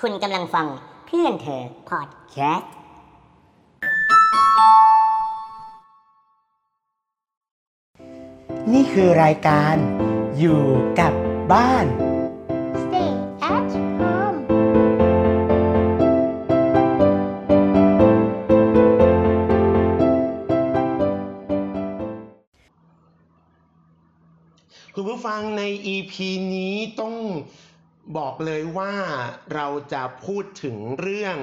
คุณกำลังฟังเพื่อนเธอพอดแคสต์นี่คือรายการอยู่กับบ้าน Stay at home. คุณผู้ฟังใน EP นี้ต้อง บอกเลยว่าเราจะพูดถึงเรื่อง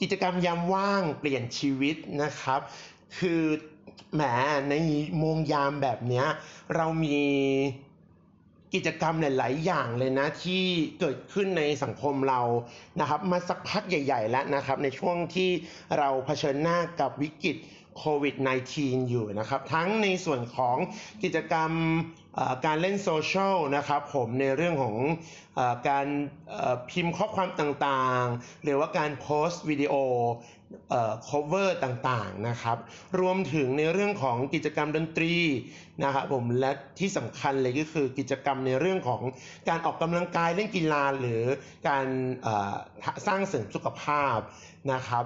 กิจกรรมยามว่างเปลี่ยนชีวิตนะครับ คือแหมในโมงยามแบบนี้เรามีกิจกรรมหลาย ๆ อย่างเลยนะที่เกิดขึ้นในสังคมเรานะครับ มาสักพักใหญ่ ๆ แล้วนะครับ ในช่วงที่เราเผชิญหน้ากับวิกฤตโควิด -19 อยู่นะครับ ทั้งในส่วนของกิจกรรม การเล่นโซเชียลนะครับผมในเรื่องของอการพิมพ์ข้อความต่างๆ หรือว่าการโพสต์วิดีโอ cover ต่างๆนะครับ รวมถึงในเรื่องของกิจกรรมดนตรีนะครับผมและที่สำคัญเลยก็คือกิจกรรมในเรื่องของการออกกำลังกายเล่นกีฬาหรือการสร้างเสริมสุขภาพนะครับ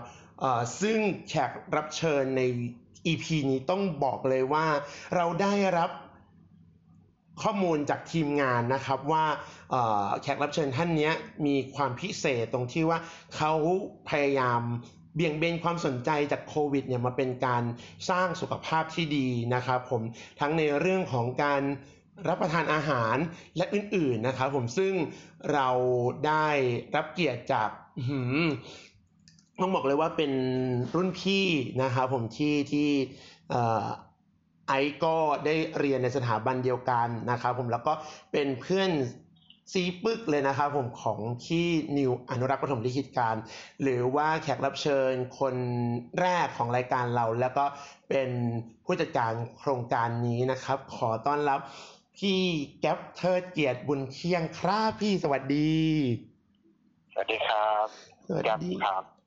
ซึ่งแขกรับเชิญใน EP นี้ต้องบอกเลยว่าเราได้รับ ข้อมูลจากทีมงานนะครับว่าแขกรับเชิญท่านนี้มีความพิเศษตรงที่ว่าเขาพยายามเบี่ยงเบนความสนใจจากโควิดเนี่ยมาเป็นการสร้างสุขภาพที่ดีนะครับผมทั้งในเรื่องของการรับประทานอาหารและอื่นๆนะครับผมซึ่งเราได้รับเกียรติจากต้องบอกเลยว่าเป็นรุ่นพี่นะครับผมที่ที่ ไอซ์ก็ได้เรียนในสถาบันเดียวกันนะครับผมแล้วก็เป็นเพื่อนซีปึกเลยนะครับผมของที่นิวอนุรักษ์ปฐมลิขิตการ หรือว่าแขกรับเชิญคนแรกของรายการเรา แล้วก็เป็นผู้จัดการโครงการนี้นะครับ ขอต้อนรับพี่แก๊ปเทิดเกียรติบุญเคียงครับพี่สวัสดี สวัสดีครับ สวัสดีครับ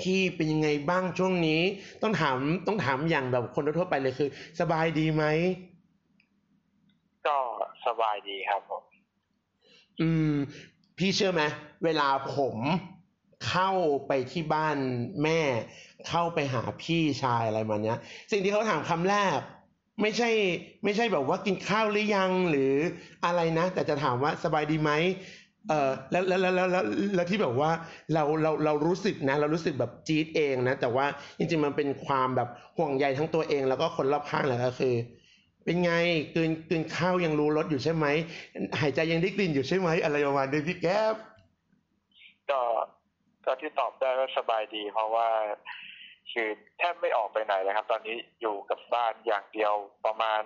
พี่เป็นยังไงบ้างช่วงนี้ ต้องถามต้องถามอย่างแบบคนทั่วๆไปเลยคือ สบายดีไหมก็สบายดีครับผมอืม พี่เชื่อไหมเวลาผมเข้าไปที่บ้านแม่ เข้าไปหาพี่ชายอะไรมาเนี้ย สิ่งที่เขาถามคำแรก ไม่ใช่ ไม่ใช่แบบว่ากินข้าวหรือยังหรืออะไรนะ แต่จะถามว่าสบายดีไหม เออแล้วแล้วแล้วแล้วแล้วแล้วที่แบบว่าเราเราเรารู้สึกนะ เรารู้สึกแบบจี๊ดเองนะ แต่ว่าจริงๆมันเป็นความแบบห่วงใยทั้งตัวเอง แล้วก็คนรอบข้างแหละก็คือ เป็นไงกลืนกลืนข้าวยังรู้รสอยู่ใช่ไหมหายใจยังได้กลิ่นอยู่ใช่ไหมอะไรประมาณนี้พี่แก๊ปก็ก็ที่ตอบได้ว่าสบายดี เพราะว่าคือแทบไม่ออกไปไหนเลยครับ ตอนนี้อยู่กับบ้านอย่างเดียวประมาณ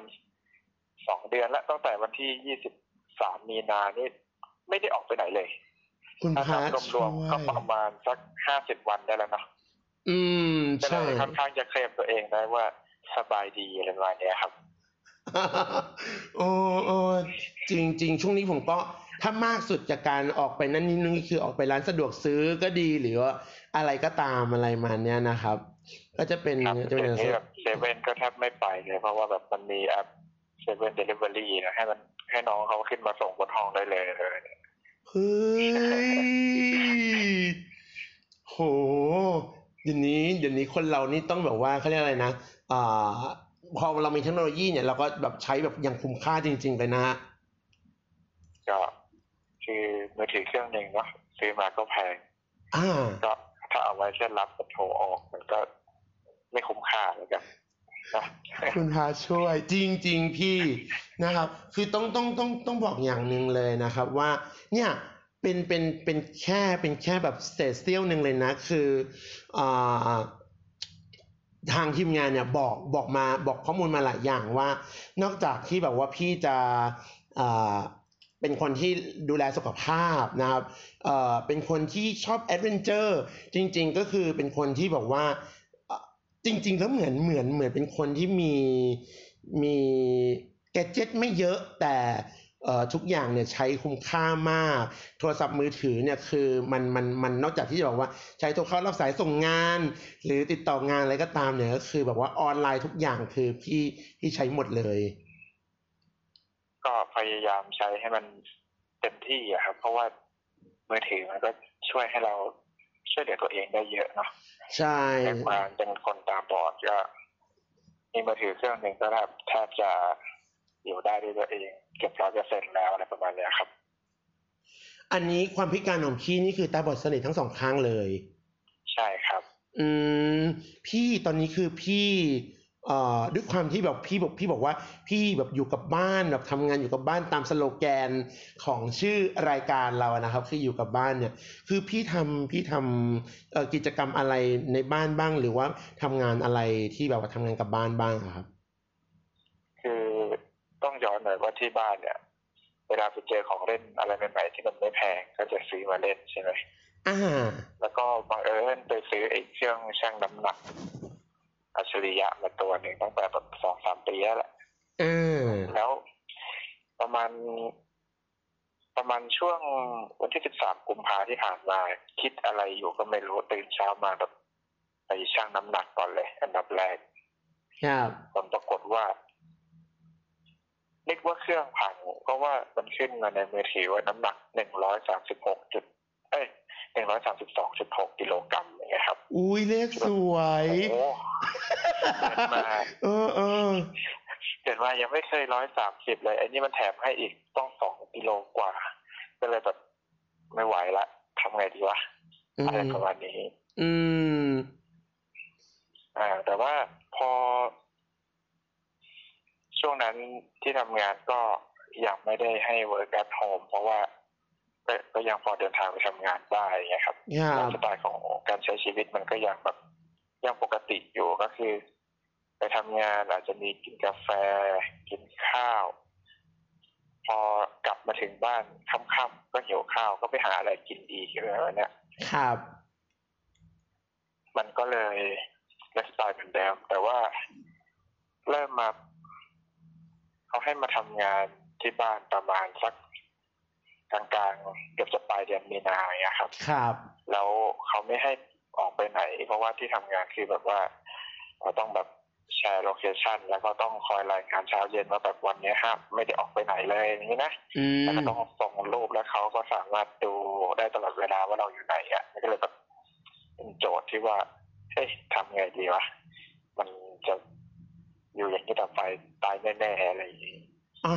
สองเดือนแล้วตั้งแต่วันที่ยี่สิบสามมีนานี่ ไม่ได้ออกไปไหนเลยคุณถ้าพระนับรช่ววมๆก็ปยระมาณสักห้าสิบวันได้แล้วเนาะอืมก็เลใช่ยค่อนข้างจะเคลมตัวเองได้ว่าสบายดีอะไรประมาณเนี้ยครับโอ้โอ้จริงจริงช่วงนี้ผมก็ถ้ามากสุดจากการออกไปนั่นนี่นี่คือออกไปร้านสะดวกซื้อก็ดีหรือว่าอะไรก็ตามอะไรมาเนี้ยนะครับ ก็จะเป็นครับจะเป็นเดี๋ยวนี้แบบเซเว่นก็แทบไม่ไปเลยเพราะว่าแบบมันมีแอป เซเว่นเดลิเวอรี่นะให้มันให้น้องเขาขึ้นมาส่งบนห้องได้เลยเลยเฮ้ยโหเดี๋ยวนี้เดี๋ยวนี้คนเรานี่ต้องแบบว่าเขาเรียกอะไรนะอ่าพอเรามีเทคโนโลยีเนี่ยเราก็แบบใช้แบบอย่างคุ้มค่าจริง ๆ เลยนะฮะก็คือมือถือเครื่องหนึ่งเนาะซื้อมาก็แพงอ่าก็ถ้าเอาไว้แค่รับกับโทรออกมันก็ไม่คุ้มค่าแล้วกันนะ คุณพาช่วยจริง ๆ พี่นะครับ คือต้องต้องต้องต้องบอกอย่างหนึ่งเลยนะครับ ว่าเนี่ยเป็นเป็นเป็นแค่เป็นแค่แบบเศษเสี้ยวหนึ่งเลยนะ คืออ่าทางทีมงานเนี่ยบอกบอกมาบอกข้อมูลมาหลายอย่างว่า นอกจากที่แบบว่าพี่จะเป็นคนที่ดูแลสุขภาพนะครับ เอ่อ เป็นคนที่ชอบ adventure จริงๆ ก็คือเป็นคนที่แบบว่า จริง ๆ แล้วเหมือนเหมือนเหมือนเป็นคนที่มีมี gadget ไม่เยอะแต่เอ่อทุกอย่างเนี่ยใช้คุ้มค่ามาก โทรศัพท์มือถือเนี่ยคือมันมันมันนอกจากที่จะบอกว่าใช้โทรเข้ารับสายส่งงาน หรือติดต่องานอะไรก็ตามเนี่ยก็คือแบบว่าออนไลน์ทุกอย่างคือพี่พี่ใช้หมดเลย ก็พยายามใช้ให้มันเต็มที่อะครับ เพราะว่ามือถือมันก็ช่วยให้เราช่วยเหลือตัวเองได้เยอะเนาะ ใช่แต่ความเป็นคนตาบอดก็มีมือถือเครื่องหนึ่งก็แทบแทบจะอยู่ได้ด้วยตัวเองเกือบร้อยเปอร์เซ็นต์แล้วอะไรประมาณเนี้ยครับ อันนี้ความพิการของพี่นี่คือตาบอดสนิททั้งสองข้างเลย ใช่ครับ อืมพี่ตอนนี้คือพี่เอ่อ ด้วยความที่แบบพี่บอกพี่บอกว่าพี่แบบอยู่กับบ้านแบบทำงานอยู่กับบ้านตามสโลแกนของชื่อรายการเราอะนะครับ คืออยู่กับบ้านเนี่ย คือพี่ทำพี่ทำเอ่อกิจกรรมอะไรในบ้านบ้าง หรือว่าทำงานอะไรที่แบบว่าทำงานกับบ้านบ้างอะครับ คือต้องย้อนหน่อยว่าที่บ้านเนี่ย เวลาไปเจอของเล่นอะไรใหม่ๆที่มันไม่แพงก็จะซื้อมาเล่นใช่ไหมอ่า แล้วก็บังเอิญไปซื้อไอ้เครื่องชั่งน้ำหนัก อัจฉริยะมาตัวหนึ่งตั้งแต่แบบสองสามปีแล้วแหละอ่าแล้วประมาณ ประมาณช่วงวันที่สิบสามกุมภาที่ผ่านมาคิดอะไรอยู่ก็ไม่รู้ตื่นเช้ามาแบบไปชั่งน้ำหนักก่อนเลยอันดับแรกครับผลปรากฏว่านึกว่าเครื่องพังเพราะว่ามันขึ้นมาในมือถือว่าน้ำหนักหนึ่งร้อยสามสิบหกจุด เอ้ยห นึ่งร้อยสามสิบสองจุดหกกิโลกรัมอย่างเงี้ยครับ อุ้ยเลขสวยโอ้โหเกิดมาเออเออเกิดมายังไม่เคยร้อยสามสิบเลยไอ้นี่มันแถมให้อีกต้องสองกิโลกว่า ก็เลยแบบไม่ไหวละทำไงดีวะอือะไรมประมาณนี้ อืม อ่า แต่ว่าพอ ช่วงนั้นที่ทำงานก็ยังไม่ได้ให้ work at home เพราะว่า ก็ก็ยังพอเดินทางไปทำงานได้ไงครับครัไลบฟ์สไตล์ของการใช้ชีวิตมันก็ยังแบบยังปกติอยู่ก็คือ ไปทำงานอาจจะมีกินกาแฟ กินข้าว พอกลับมาถึงบ้านค่ำๆก็หิวข้าวก็ไปหาอะไรกินอีกอะไรแบบเนี้ย ครับ มันก็เลยไลฟ์สไตล์เหมือนเดิมแต่ว่าเริ่มมาเขาให้มาทำงานที่บ้านประมาณสัก กลางๆเกือบจะปลายเดือนมีนาอย่างเงี้ยครับ ครับ แล้วเขาไม่ให้ออกไปไหน เพราะว่าที่ทำงานคือแบบว่าเราต้องแบบแชร์ location แล้วก็ต้องคอยรายงานเช้าเย็นว่าแบบวันนี้ห้ามไม่ได้ออกไปไหนเลยอย่างนี้นะอืมแล้วก็ต้องส่งรูปแล้วเขาก็สามารถดูได้ตลอดเวลาว่าเราอยู่ไหนอะมันก็เลยแบบเป็นโจทย์ที่ว่าเฮ้ยทำไงดีวะมันจะอยู่อย่างนี้ต่อไปตายแน่ๆอะไรอย่างนี้อ่า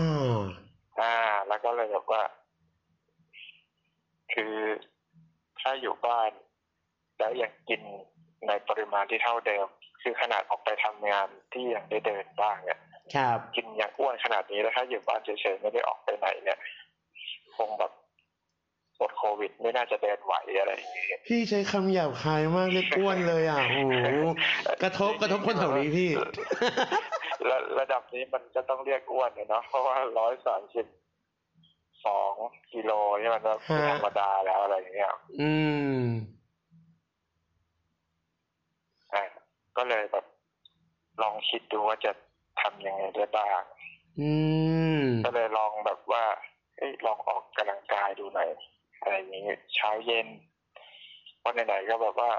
อ่า แล้วก็เลยแบบว่า คือถ้าอยู่บ้าน แล้วยังกินในปริมาณที่เท่าเดิม คือขนาดออกไปทำงานที่ยังได้เดินบ้างเนี่ยครับกินอย่างอ้วนขนาดนี้แล้วถ้าอยู่บ้านเฉยๆไม่ได้ออกไปไหนเนี่ย คงแบบหมดโควิดไม่น่าจะเดินไหวอะไรอย่างนี้พี่ใช้คำหยาบคายมากเลยอ้วนเลยอะโอ้โหกระทบกระทบคนแถวนี้พี่ระระดับนี้มันก็ต้องเรียกอ้วนอะเนาะเพราะว่าร้อยสามสิบ สองกิโลนี่มันก็เป็นฮะธรรมดาแล้วอะไรอย่างเงี้ย อืมอ่าก็เลยแบบ ลองคิดดูว่าจะทำยังไงได้บ้างอืมก็เลยลองแบบว่าเอ้ยลองออกกำลังกายดูหน่อยอะไรอย่างนี้เช้าเย็นเพราะไหนๆก็แบบว่า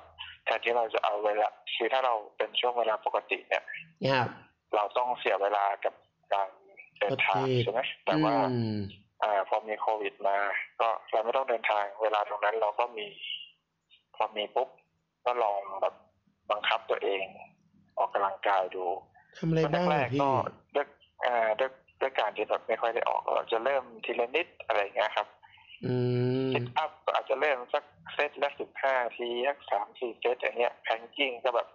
แทนที่เราจะเอาเวลาคือถ้าเราเป็นช่วงเวลาปกติเนี่ยครับเราต้องเสียเวลากับการเดินทางโอเคใช่ไหมแต่ว่า อืมอ่าพอมีโควิดมา ก็เราไม่ต้องเดินทางเวลาตรงนั้นเราก็มีพอมีปุ๊บก็ลองแบบบังคับตัวเอง ออกกำลังกายดูทำอะไรบ้างแรอะกๆพี่ก็ด้วยอ่าด้วยด้วยการที่แบบไม่ค่อยได้ออกเราจะเริ่มทีละนิดอะไรอย่างเงี้ยครับอืม sit-upก็อาจจะเริ่มสักเซตละสิบห้าทีสักสามสี่เซตอย่างเงี้ย planking ก็แบบ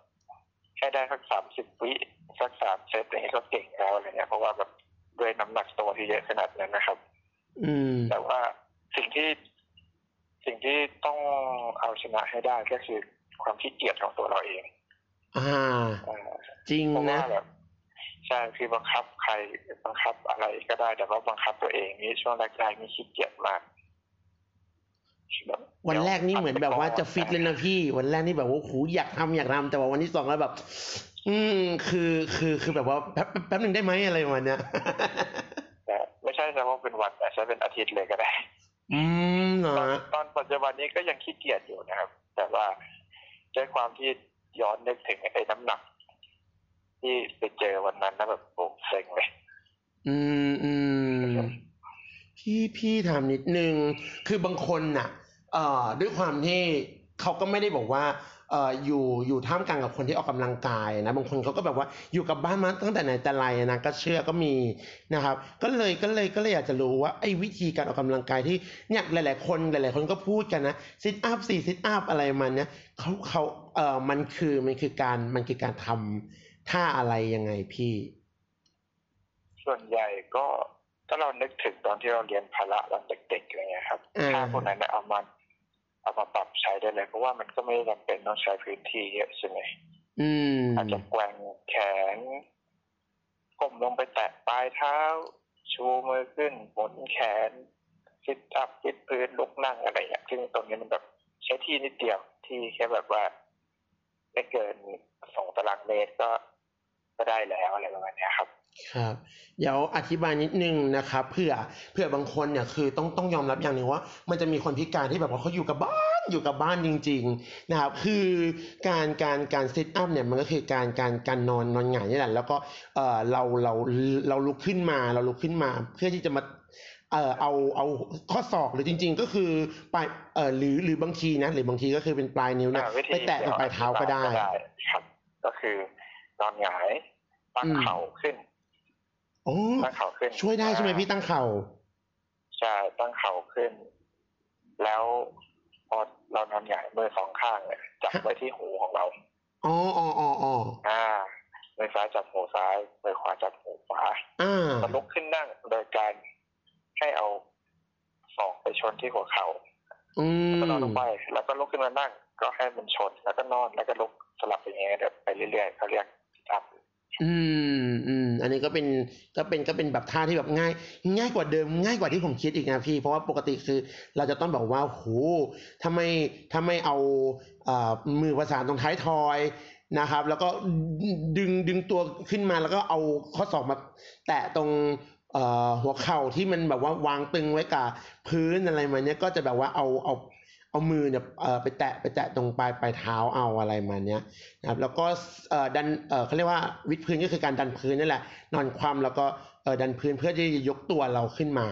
แค่ได้สักสามสิบวิสักสามเซตอย่างเงี้ยก็เก่งแล้วอะไรเงี้ยเพราะว่าแบบด้วยน้ำหนักตัวที่เยอะขนาดนั้นนะครับอืม แต่ว่าสิ่งที่สิ่งที่ต้องเอาชนะให้ได้ก็คือความขี้เกียจของตัวเราเอง อ่าอ่าจริงเพราะนะว่าแบบใช่คือบังคับใครบังคับอะไรก็ได้แต่ว่าบังคับตัวเองนี่ช่วงแรกๆนี่ขี้เกียจมากแบบวันแรกนี่เหมือนแบบว่าจะฟิตเลยนะพี่ วันแรกนี่แบบว่าโอ้โหอยากทำอยากทำแต่ว่าวันที่สองแล้วแบบ อืมคือคือคือแบบว่าแป๊บแป๊บแป๊บหนึ่งได้ไหมอะไรประมาณเนี้ยแต่ไม่ใช่ เฉพาะเป็นวันแต่ใช้เป็นอาทิตย์เลยก็ได้ อืมเหรตอนอตอนปัจจุบันนี้ก็ยังขี้เกียจอยู่นะครับ แต่ว่าด้วยความที่ย้อนนึกถึงไอ้น้ำหนัก ที่ไปเจอวันนั้นนะแบบโอ้เซ็งเลย อืมอืมพี่พี่ถามนิดนึง คือบางคนน่ะ เอ่อ ด้วยความที่เขาก็ไม่ได้บอกว่าเอ่ออยู่อยู่ท่ามกลางกับคนที่ออกกำลังกายนะบางคนเขาก็แบบว่าอยู่กับบ้านมาตั้งแต่ไหนแต่ไรนะก็เชื่อก็มีนะครับ ก็เลยก็เลยก็เลยอยากจะรู้ว่าไอ้วิธีการออกกำลังกายที่เนี่ยหลาย ๆ คนหลาย ๆ คนก็พูดกันนะ sit-up สี่ sit-up อะไรมันเนี่ยเขาเขาเอ่อมันคือมันคือการมันคือการทำท่าอะไรยังไงพี่ ส่วนใหญ่ก็ถ้าเรานึกถึงตอนที่เราเรียนพละตอนเด็กๆอะไรเงี้ยครับอ่าถ้าพวกนั้นเนี่ยเอามา เอามาปรับใช้ได้เลย เพราะว่ามันก็ไม่จำเป็นต้องใช้พื้นที่เยอะใช่ไหมอืมอาจจะแกว่งแขนก้มลงไปแตะปลายเท้า ชูมือขึ้นหมุนแขนซิทอัพซิทพื้นลุกนั่งอะไรอย่างเงี้ยซึ่งตรงนี้มันแบบใช้ที่นิดเดียวที่แค่แบบว่า ไม่เกินสองตารางเมตรก็ก็ได้แล้วอะไรประมาณเนี้ยครับ ครับเดี๋ยวอธิบายนิดนึงนะครับเผื่อเผื่อบางคนเนี่ยคือต้องต้องยอมรับอย่างหนึ่งว่า มันจะมีคนพิการที่แบบว่าเขาอยู่กับบ้านอยู่กับบ้านจริง ๆ นะครับ คือการการการซิทอัพเนี่ยมันก็คือการการการนอนนอนหงายนี่แหละแล้วก็เออเราเราเราลุกขึ้นมาเราลุกขึ้นมา เพื่อที่จะมาเออเอาเอาข้อศอกหรือจริง ๆ ก็คือปลายเออหรือหรือบางทีนะหรือบางทีก็คือเป็นปลายนิ้วเนี่ยอ่าวิธีไปแตะตรงปลายเท้าก็ได้ครับ ก็คือนอนหงายตั้งอืมเข่าขึ้นอ๋อ ตั้งเข่าขึ้น ช่วยได้ใช่ไหมพี่ตั้งเข่าใช่ตั้งเข่าขึ้น แล้วพอเรานอนหงายมือสองข้างเนี่ยจับไว้ที่หูของเราอ๋ออ๋ออ๋ออ๋ออ่ามือซ้ายจับหูซ้ายมือขวาจับหูขวาอ่าก็ลุกขึ้นนั่งโดยการให้เอาศอกไปชนที่หัวเข่าอืแล้วมก็นอนลงไป แล้วก็ลุกขึ้นมานั่ง ก็ให้มันชน แล้วก็นอน แล้วก็ลุกสลับไปอย่างเงี้ยเดี๋ยวไปเรื่อยๆเขาเรียก อืมอืมอันนี้ก็เป็นก็เป็นก็เป็นแบบท่าที่แบบง่าย ง่ายกว่าเดิมง่ายกว่าที่ผมคิดอีกนะพี่ เพราะว่าปกติคือเราจะต้องบอกว่าโหทำไมทำไมเอาเอ่อมือประสานตรงท้ายทอยนะครับ แล้วก็ดึงดึงตัวขึ้นมาแล้วก็เอาข้อศอกมาแตะตรงอ่หัวเข่าที่มันแบบว่าวางตึงไว้กับพื้นอะไรมาเนี้ยก็จะแบบว่าเอาเอา เอามือเนี่ยไปแตะไปแตะตรงปลายปลายเท้าเอาอะไรมาเนี้ยนะครับแล้วก็ดันเขาเรียกว่าวิดพื้นก็คือการดันพื้นนั่นแหละ นอนคว่ำแล้วก็ดันพื้นเพื่อที่จะยกตัวเราขึ้นมา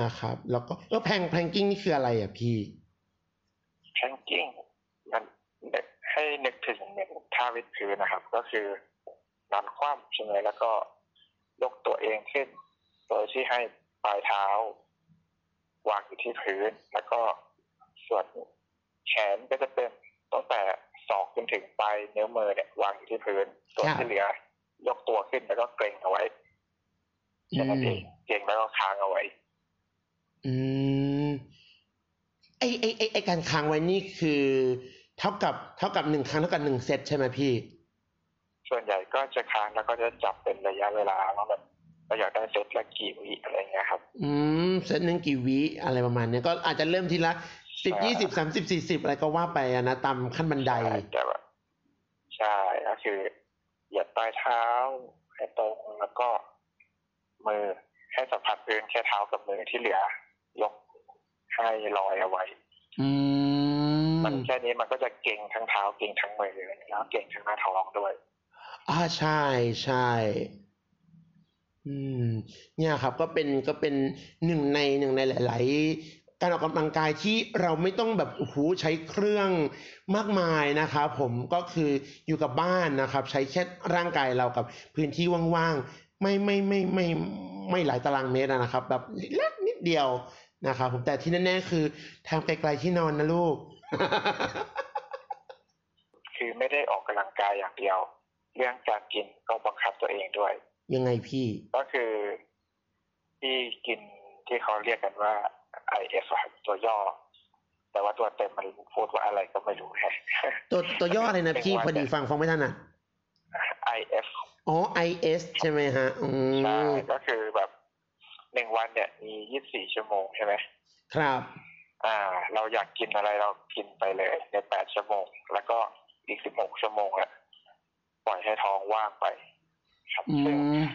นะครับ แล้วก็เออแพงแพงกิ้งนี่คืออะไรอะพี่แพงกิ้งมันให้นึกถึงท่าวิดพื้นนะครับ ก็คือนอนคว่ำใช่ไหมแล้วก็ยกตัวเองขึ้น โดยที่ให้ปลายเท้าวางอยู่ที่พื้นแล้วก็ ส่วนแขนก็จะเป็นตั้งแต่ศอกจนถึงปลายนิ้วมือเนี่ยวางอยู่ที่พื้น ส่วนครับที่เหลือยกตัวขึ้นแล้วก็เกรงเอาไว้แค่นั้นเองเกรงแล้วก็ค้างเอาไว้ อืมไอไอไอไอการค้างไว้นี่คือ เท่ากับเท่ากับหนึ่งครั้งเท่ากับหนึ่งเซตใช่ไหมพี่ ส่วนใหญ่ก็จะค้างแล้วก็จะจับเป็นระยะเวลาว่าแบบเราอยากได้เซตละกี่วิอะไรเงี้ยครับ อืมเซตหนึ่งกี่วิอะไรประมาณเนี้ยก็อาจจะเริ่มทีละ สิบใช่ยี่สิบสามสิบสี่สิบอะไรก็ว่าไปอะนะตามขั้นบันไดใช่แต่ว่าใช่ก็คือเหยียดปลายเท้าให้ตรงแล้วก็มือให้สัมผัสพื้นแค่เท้ากับมือที่เหลือ ยกให้ลอยเอาไว้อืมมันแค่นี้มันก็จะเก่งทั้งเท้าเก่งทั้งมือแล้วเก่งทั้งหน้าท้องด้วยอ่าใช่ใช่อืม เนี่ยครับก็เป็นก็เป็นหนึ่งในหนึ่งในหลาย ๆ การออกกำลังกายที่เราไม่ต้องแบบโอ้โหใช้เครื่องมากมายนะครับผมก็คืออยู่กับบ้านนะครับ ใช้แค่ร่างกายเรากับพื้นที่ว่างๆไม่ไม่ไม่ไม่ไม่หลายตารางเมตรอะนะครับ แบบเล็กนิดเดียวนะครับผมแต่ที่แน่ๆคือทางไกลๆที่นอนนะลูก คือไม่ได้ออกกำลังกายอย่างเดียว เรื่องการกินก็บังคับตัวเองด้วย ยังไงพี่ ก็คือที่กินที่เขาเรียกกันว่า IF อะครับตัวย่อ แต่ว่าตัวเต็มมันพูดว่าอะไรก็ไม่รู้แฮะตัวตัวย่ออะไรนะพี่พอดีฟังฟังไม่ถนัด IF อ๋อ IS ใช่ไหมฮะอืมใช่ก็คือแบบหนึ่งวันเนี่ยมียี่สิบสี่ชั่วโมงใช่ไหมครับ อ่า เราอยากกินอะไรเรากินไปเลยในแปดชั่วโมง แล้วก็อีกสิบหกชั่วโมงอะปล่อยให้ท้องว่างไป ครับอืซึ่งม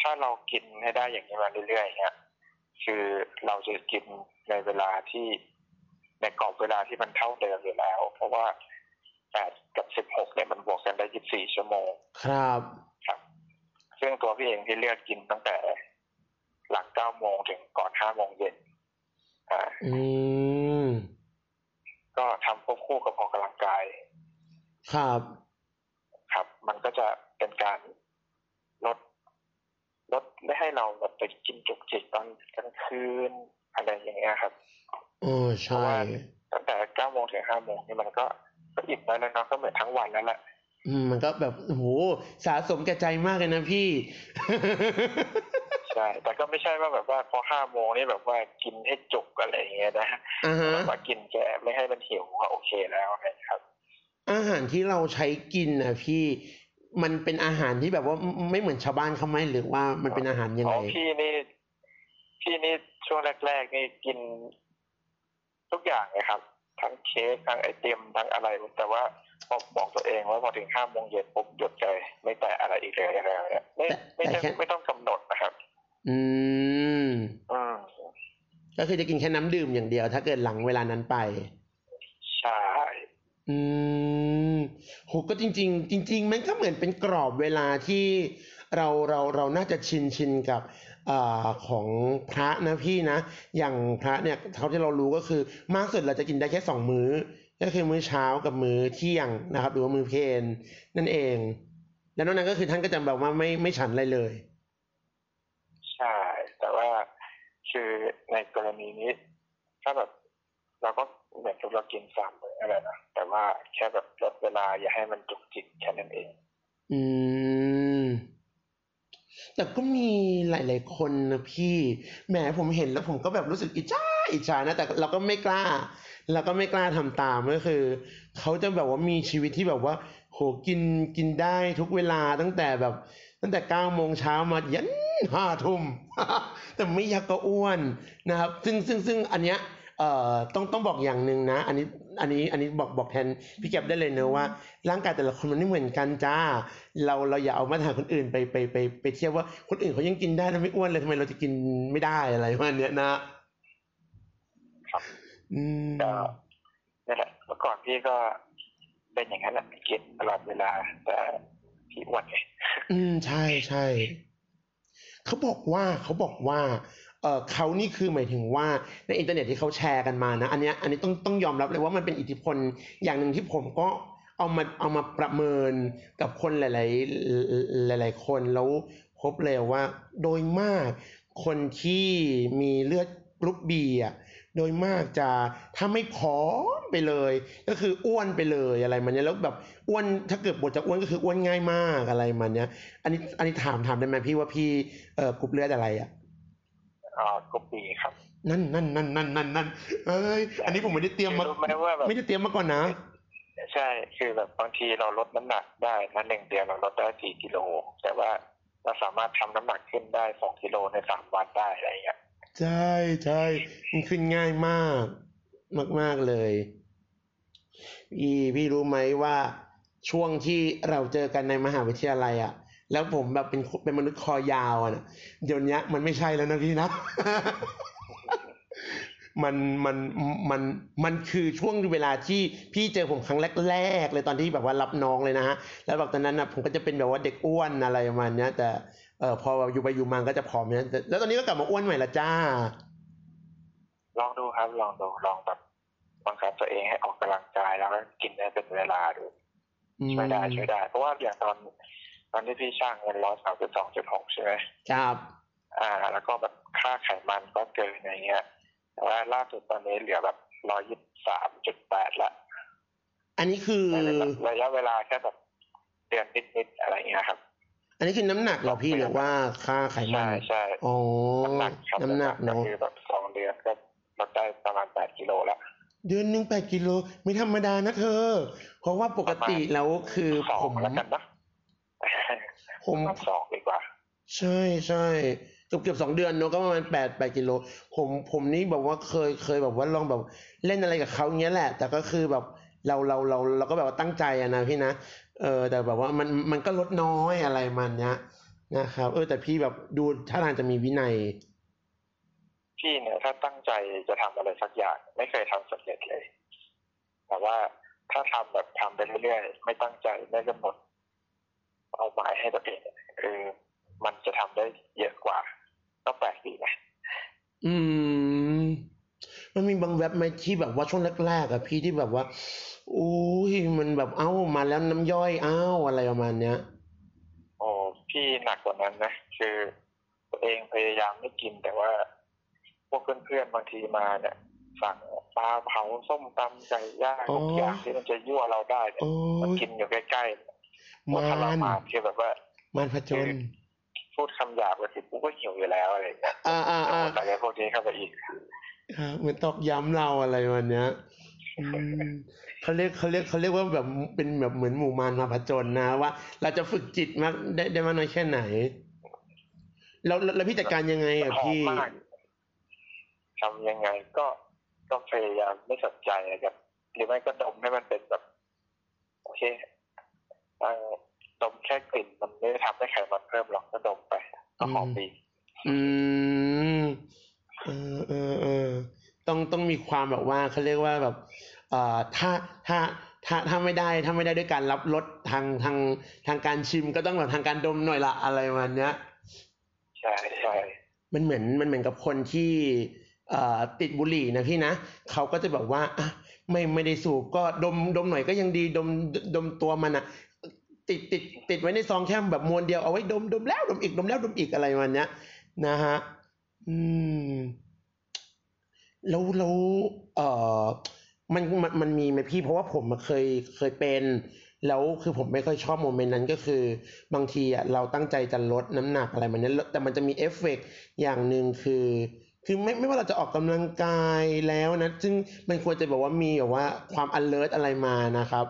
ถ้าเรากินให้ได้อย่างนี้มาเรื่อยๆเนี่ย คือเราจะกินในเวลาที่ในกรอบเวลาที่มันเท่าเดิมอยู่แล้ว เพราะว่าแปดกับสิบหกเนี่ยมันบวกกันได้ยี่สิบสี่ชั่วโมง ครับครับ ซึ่งตัวพี่เองที่เลือกกินตั้งแต่หลังเก้าโมงถึงก่อนห้าโมงเย็นอ่าอืมคู่กับออกกำลังกาย ครับ ครับ มันก็จะเป็นการลด ลดไม่ให้เราแบบไปกินจุกจิกตอนกลางคืนอะไรอย่างเงี้ยครับเออเพราะใช่ว่าตั้งแต่เก้าโมงถึงห้าโมงนี่มันก็ก็อิ่มได้แล้วเนาะก็เหมือนทั้งวันแล้วแหละอืมมันก็แบบโอ้โหสะสมแก่ใจมากเลยนะพี่ ใช่ แต่ก็ไม่ใช่ว่าแบบว่าพอห้าโมงนี่แบบว่ากินให้จุกอะไรอย่างเงี้ยนะอ่าฮะแบบว่ากินแกไม่ให้มันหิวก็โอเคแล้วนะครับ อาหารที่เราใช้กินนะพี่ มันเป็นอาหารที่แบบว่าไม่ไม่เหมือนชาวบ้านเขาไหมหรือว่ามันเป็นอาหารยังอ๋ไงอพี่นี่พี่นี่ช่วงแรกๆนี่กินทุกอย่างเลยครับ ทั้งเค้กทั้งไอติมทั้งอะไร แต่ว่าพอบอกตัวเองว่าพอถึงห้าโมงเย็นปุ๊บหยุดเลยไม่แตะอะไรอีกเลยอะไรเนี่ยไม่แต่ไม่แต่ใช่แค่ไม่ต้องกำหนดนะครับ อืมอืมก็คือจะกินแค่น้ำดื่มอย่างเดียว ถ้าเกิดหลังเวลานั้นไปใช่ อืม โห ก็จริง ๆ จริง ๆ มันก็เหมือนเป็นกรอบเวลาที่เรา เรา เราน่าจะชิน ชินกับ อ่า ของพระนะพี่นะ อย่างพระเนี่ย เท่าที่เรารู้ก็คือมากสุดเราจะกินได้แค่สองมื้อ ก็คือมื้อเช้ากับมื้อเที่ยงนะครับ หรือว่ามื้อเพลนนั่นเอง แล้วนอกนั้นก็คือท่านก็จะแบบว่าไม่ ไม่ฉันอะไรเลย ใช่ แต่ว่าคือในกรณีนี้ ถ้าแบบเราก็ เหมือนกับเรากินสามมื้ออะไรนะแต่ว่าแค่แบบลดเวลาอย่าให้มันจุกจิกแค่นั้นเอง อืม แต่ก็มีหลาย ๆ คนนะพี่แหมผมเห็นแล้วผมก็แบบรู้สึกอิจฉาอิจฉานะ แต่เราก็ไม่กล้าเราก็ไม่กล้าทำตามก็คือ เขาจะแบบว่ามีชีวิตที่แบบว่า โหกินกินได้ทุกเวลาตั้งแต่แบบ ตั้งแต่เก้าโมงเช้ามายันห้าทุ่มแต่ไม่อยากก็อ้วนนะครับ ซึ่งซึ่งซึ่งอันเนี้ย เอ่อต้องต้องบอกอย่างหนึ่งนะ อันนี้อันนี้อันนี้บอกบอกแทนพี่แก็บได้เลยเนอะว่า ร่างกายแต่ละคนมันไม่เหมือนกันจ้า เราเราอย่าเอามาตรฐานคนอื่นไปไปไปไปเทียบว่าคนอื่นเขายังกินได้แล้วไม่อ้วนเลยทำไมเราจะกินไม่ได้อะไรประมาณเนี้ยนะครับอืมก็นี่นแหละเมื่อก่อนพี่ก็เป็นอย่างนั้นแหละกินตลอดเวลา แต่พี่อ้วนไงอืมใช่ใช่เขาบอกว่าเขาบอกว่า เออเขานี่คือหมายถึงว่าในอินเทอร์เน็ตที่เขาแชร์กันมานะ อันเนี้ยอันนี้ต้องต้องยอมรับเลยว่ามันเป็นอิทธิพลอย่างหนึ่งที่ผมก็เอามาเอามาประเมินกับคนหลาย ๆ หลาย ๆ คนแล้วพบเลยว่า โดยมากคนที่มีเลือดกรุ๊ปบีอะโดยมากจะถ้าไม่ผอมไปเลย ก็คืออ้วนไปเลยอะไรมันเนี้ยแล้วแบบอ้วนถ้าเกิดบทจะอ้วนก็คืออ้วนง่ายมากอะไรมันเนี้ยอันนี้อันนี้ถามถามได้ไหมพี่ว่าพี่เอ่อกรุ๊ปเลือดอะไรอะ อ่ากรุ๊ปบีครับ นั่นนั่นนั่นนั่นนั่นนั่นเอ้ย อันนี้ผมไม่ได้เตรียมมา รู้ไหมว่าแบบไม่ได้เตรียมมาก่อนนะ ใช่ คือแบบบางทีเราลดน้ำหนักได้นะหนึ่งเดือนเราลดได้สี่กิโล แต่ว่าเราสามารถทำน้ำหนักขึ้นได้สองกิโลในสามวันได้อะไรอย่างเงี้ย ใช่ใช่มันขึ้นง่ายมาก มากมากๆเลย พี่พี่รู้ไหมว่าช่วงที่เราเจอกันในมหาวิทยาลัยอะ แล้วผมแบบเป็นเป็นมนุษย์คอยาวอะนะเดี๋ยวนี้มันไม่ใช่แล้วนะพี่นะ มันมันมันมันคือช่วงเวลาที่พี่เจอผมครั้งแรกๆเลยตอนที่แบบว่ารับน้องเลยนะฮะ แล้วแบบตอนนั้นนะผมก็จะเป็นแบบว่าเด็กอ้วนอะไรประมาณเนี้ยแต่เออพออยู่ไปอยู่มาก็จะผอมเนี่ยแต่แล้วตอนนี้ก็กลับมาอ้วนใหม่ละจ้า ลองดูครับลองดูลองแบบบังคับตัวเองให้ออกกำลังกายแล้วก็กินได้เป็นเวลาดูช่วยได้ช่วยได้ เพราะว่าอย่างตอน ตอนที่พี่ช่างเงินร้อยสามสิบสองจุดหกใช่ไหมครับ อ่า แล้วก็แบบค่าไขมันก็เกินอะไรเงี้ยแต่ว่าล่าสุดตอนนี้เหลือแบบร้อยยี่สิบสามจุดแปดละ อันนี้คือในระยะเวลาแค่แบบเดือนนิดๆอะไรเงี้ยครับ อันนี้คือน้ำหนักเหรอพี่หรือว่าค่าไขมัใช่นใช่อ๋อน้ำหนักครับน้ำหนักก็เนาะคือแบบสองเดือนก็ลดได้ประมาณแปดกิโลละเดือนหนึ่งแปดกิโลไม่ธรรมดานะเธอ เพราะว่าปกติแล้วคือสอผงมแล้วกันนะ ผมสองดีกว่า ใช่ใช่เกือบเกือบสองเดือนเนอะก็ประมาณแปดแปดกิโล ผมผมนี่แบบว่าเคยเคยแบบว่าลองแบบเล่นอะไรกับเขาอย่างเงี้ยแหละ แต่ก็คือแบบเราเราเราเราก็แบบว่าตั้งใจอะนะพี่นะเออแต่แบบว่ามันมันก็ลดน้อยอะไรมันเนี้ยนะครับ เออแต่พี่แบบดูท่าทางจะมีวินัยพี่เนี่ยถ้าตั้งใจจะทำอะไรสักอย่าง ไม่เคยทำสำเร็จเลย แต่ว่าถ้าทำแบบทำไปเรื่อยๆไม่ตั้งใจไม่กำหนด เป้าหมายให้ตัวเองคือมันจะทำได้เยอะกว่าก็แปลกดีนะอืม มันมีบางแว็บไหมที่แบบว่าช่วงแรกๆอะพี่ที่แบบว่าอุ้ยมันแบบเอ้ามาแล้วน้ำย่อยเอ้าอะไรประมาณเนี้ยโอ้พี่หนักกว่านั้นนะคือตัวเองพยายามไม่กินแต่ว่า พวกเพื่อนๆบางทีมาเนี่ยสั่งปลาเผาส้มตำไก่ย่างอ๋อทุกอย่างที่มันจะยั่วเราได้เนี่ยโอ้มันยกินอยู่ใกล้ๆ มัว่ทรนมานคือแบบว่า มันผจญพูดคำหยาบก็คือกูก็หิวอยู่แล้วอะไรอย่างเงี้ยอ่าอ่าโดอ่านอะไรพวกนี้เข้าไปอีกครับเหมือนตอกย้ำเราอะไรวันเนี้ยอืมเขาเรียกเขาเรียกเขาเรียกว่าแบบเป็นแบบเหมือนหมู่มารมาผจญนะว่า เราจะฝึกจิตมากได้ได้มากน้อยแค่ไหน แล้วแล้วแล้วพี่จัดการยังไงอะหอมพี่มากทำยังไงก็ก็พยายามไม่สนใจนะครับหรือไม่ก็ดมให้มันเป็นแบบ โอเค เอ่อดมแค่กลิ่นมันไม่ได้ทำให้ไขมันเพิ่มหรอกก็ดมไปก็หอมดีอืมเออเออเออต้องต้องมีความแบบว่าเขาเรียกว่าแบบเอ่อถ้าถ้าถ้าถ้าไม่ได้ถ้าไม่ได้ด้วยการรับรสทางทางทางการชิมก็ต้องแบบทางการดมหน่อยละอะไรประมาณเนี้ยใช่ใช่มันเหมือนมันเหมือนกับคนที่เอ่อติดบุหรี่นะพี่นะเขาก็จะแบบว่าอะไม่ไม่ได้สูบก็ดมดมหน่อยก็ยังดีดมดมตัวมันอะ ติดติดติดไว้ในซองแค่แบบมวนเดียวเอาไว้ดมดมแล้วดมอีกดมแล้วดมอีกอะไรประมันเนี้ยนะฮะอืมแล้วแล้วเอ่อมันมันมันมีไหมพี่เพราะว่าผมเคยเคยเป็น แล้วคือผมไม่ค่อยชอบ moment นั้นก็คือบางทีอะเราตั้งใจจะลดน้ำหนักอะไรมันเนี้ยแต่มันจะมีเอฟเฟกต์อย่างหนึ่งคือ คือไม่ไม่ว่าเราจะออกกำลังกายแล้วนะ ซึ่งมันควรจะแบบว่ามีแบบว่าความ alert อะไรมานะครับ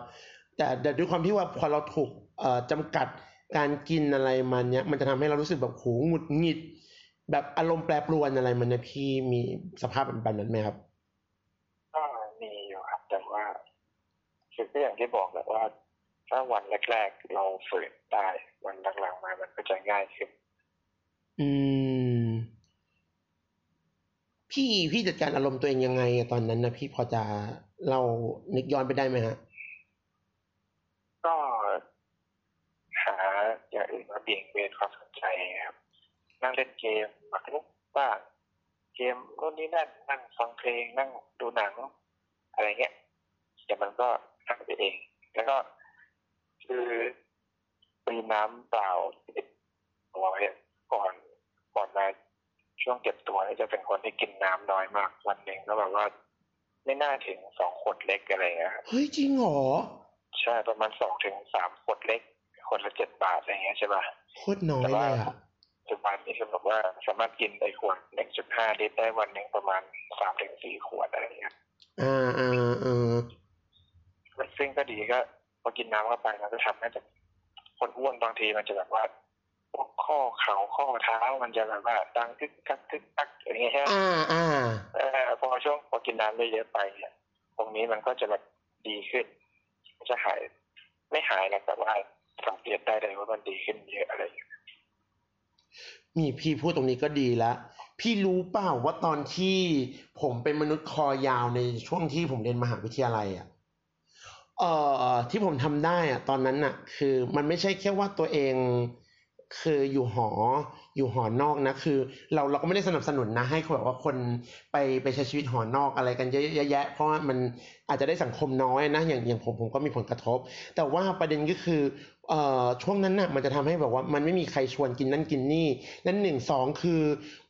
แต่แต่ด้วยความที่ว่าพอเราถูก จำกัดการกินอะไรมันเนี้ยมันจะทำให้เรารู้สึกแบบโหหงุดหงิด แบบอารมณ์แปรปรวนอะไรมันเนี่ยพี่มีสภาพแบบนั้นไหมครับก็มีอยู่ครับแต่ว่าคือก็อย่างที่บอกแหละว่า ถ้าวันแรกๆเราฝืนได้วันหลังๆมามันก็จะง่ายขึ้น อืม พี่พี่จัดการอารมณ์ตัวเองยังไงอะตอนนั้นนะพี่พอจะเรานึกย้อนไปได้ไหมฮะ ก็หาอย่างอื่นมา เบี่ยงเบนความสนใจครับ นั่งเล่นเกมหมากรุกบ้างเกมนู่นนี่นั่นนั่งฟังเพลงนั่งดูหนัง อะไรเงี้ยเดี๋ยวมันก็หายไปเอง แล้วก็คือมีน้ำเปล่าติดตัวไว้ก่อนก่อนมาช่วงเก็บตัวเนี่ยจะเป็นคนที่กินน้ำน้อยมากวันหนึ่งก็แบบว่าไม่น่าถึงสองขวดเล็กอะไรเงี้ยครับเฮ้ยจริงเหรอ ใช่ประมาณสองถึงสามขวดเล็ก ขวดละเจ็ดบาทอะไรเงี้ยใช่ป่ะโคตรน้อยเลยอะปัจจุบันนี้คือแบบว่าสามารถกินไอ้ขวดหนึ่งจุดห้าลิตรได้วันหนึ่งประมาณสามถึงสี่ขวดอะไรเงี้ยอ่าอ่าอ่าซึ่งก็ดีก็พอกินน้ำเข้าไปมันก็ทำให้แบบคนอ้วนบางทีมันจะแบบว่าพวกข้อเข่าข้อเท้ามันจะแบบว่าดังทึกทักทึกทักอย่างเงี้ยใช่ไหมอ่าอ่าเออพอช่วงพอกินน้ำเยอะๆไปเนี่ยตรงนี้มันก็จะแบบดีขึ้น จะหายไม่หายนะแต่ว่า สังเกตได้เลยว่ามันดีขึ้นเยอะอะไรอย่มีพี่พูดตรงนี้ก็ดีละ พี่รู้เปล่าว่าตอนที่ผมเป็นมนุษย์คอยาวในช่วงที่ผมเรียนมหาวิทยาลัยอะเอ่อที่ผมทำได้อะตอนนั้นน่ะ คือมันไม่ใช่แค่ว่าตัวเองคืออยู่หออยู่หอนอกนะคือ เราเราก็ไม่ได้สนับสนุนนะ ให้แบบว่าคนไปไปใช้ชีวิตหอนอกอะไรกันเยอะแยะ เพราะว่ามันอาจจะได้สังคมน้อยนะอย่างอย่างผมผมก็มีผลกระทบ แต่ว่าประเด็นก็คือ ช่วงนั้นน่ะมันจะทำให้แบบว่ามันไม่มีใครชวนกินนั่นกินนี่ นั่นหนึ่งสองคือ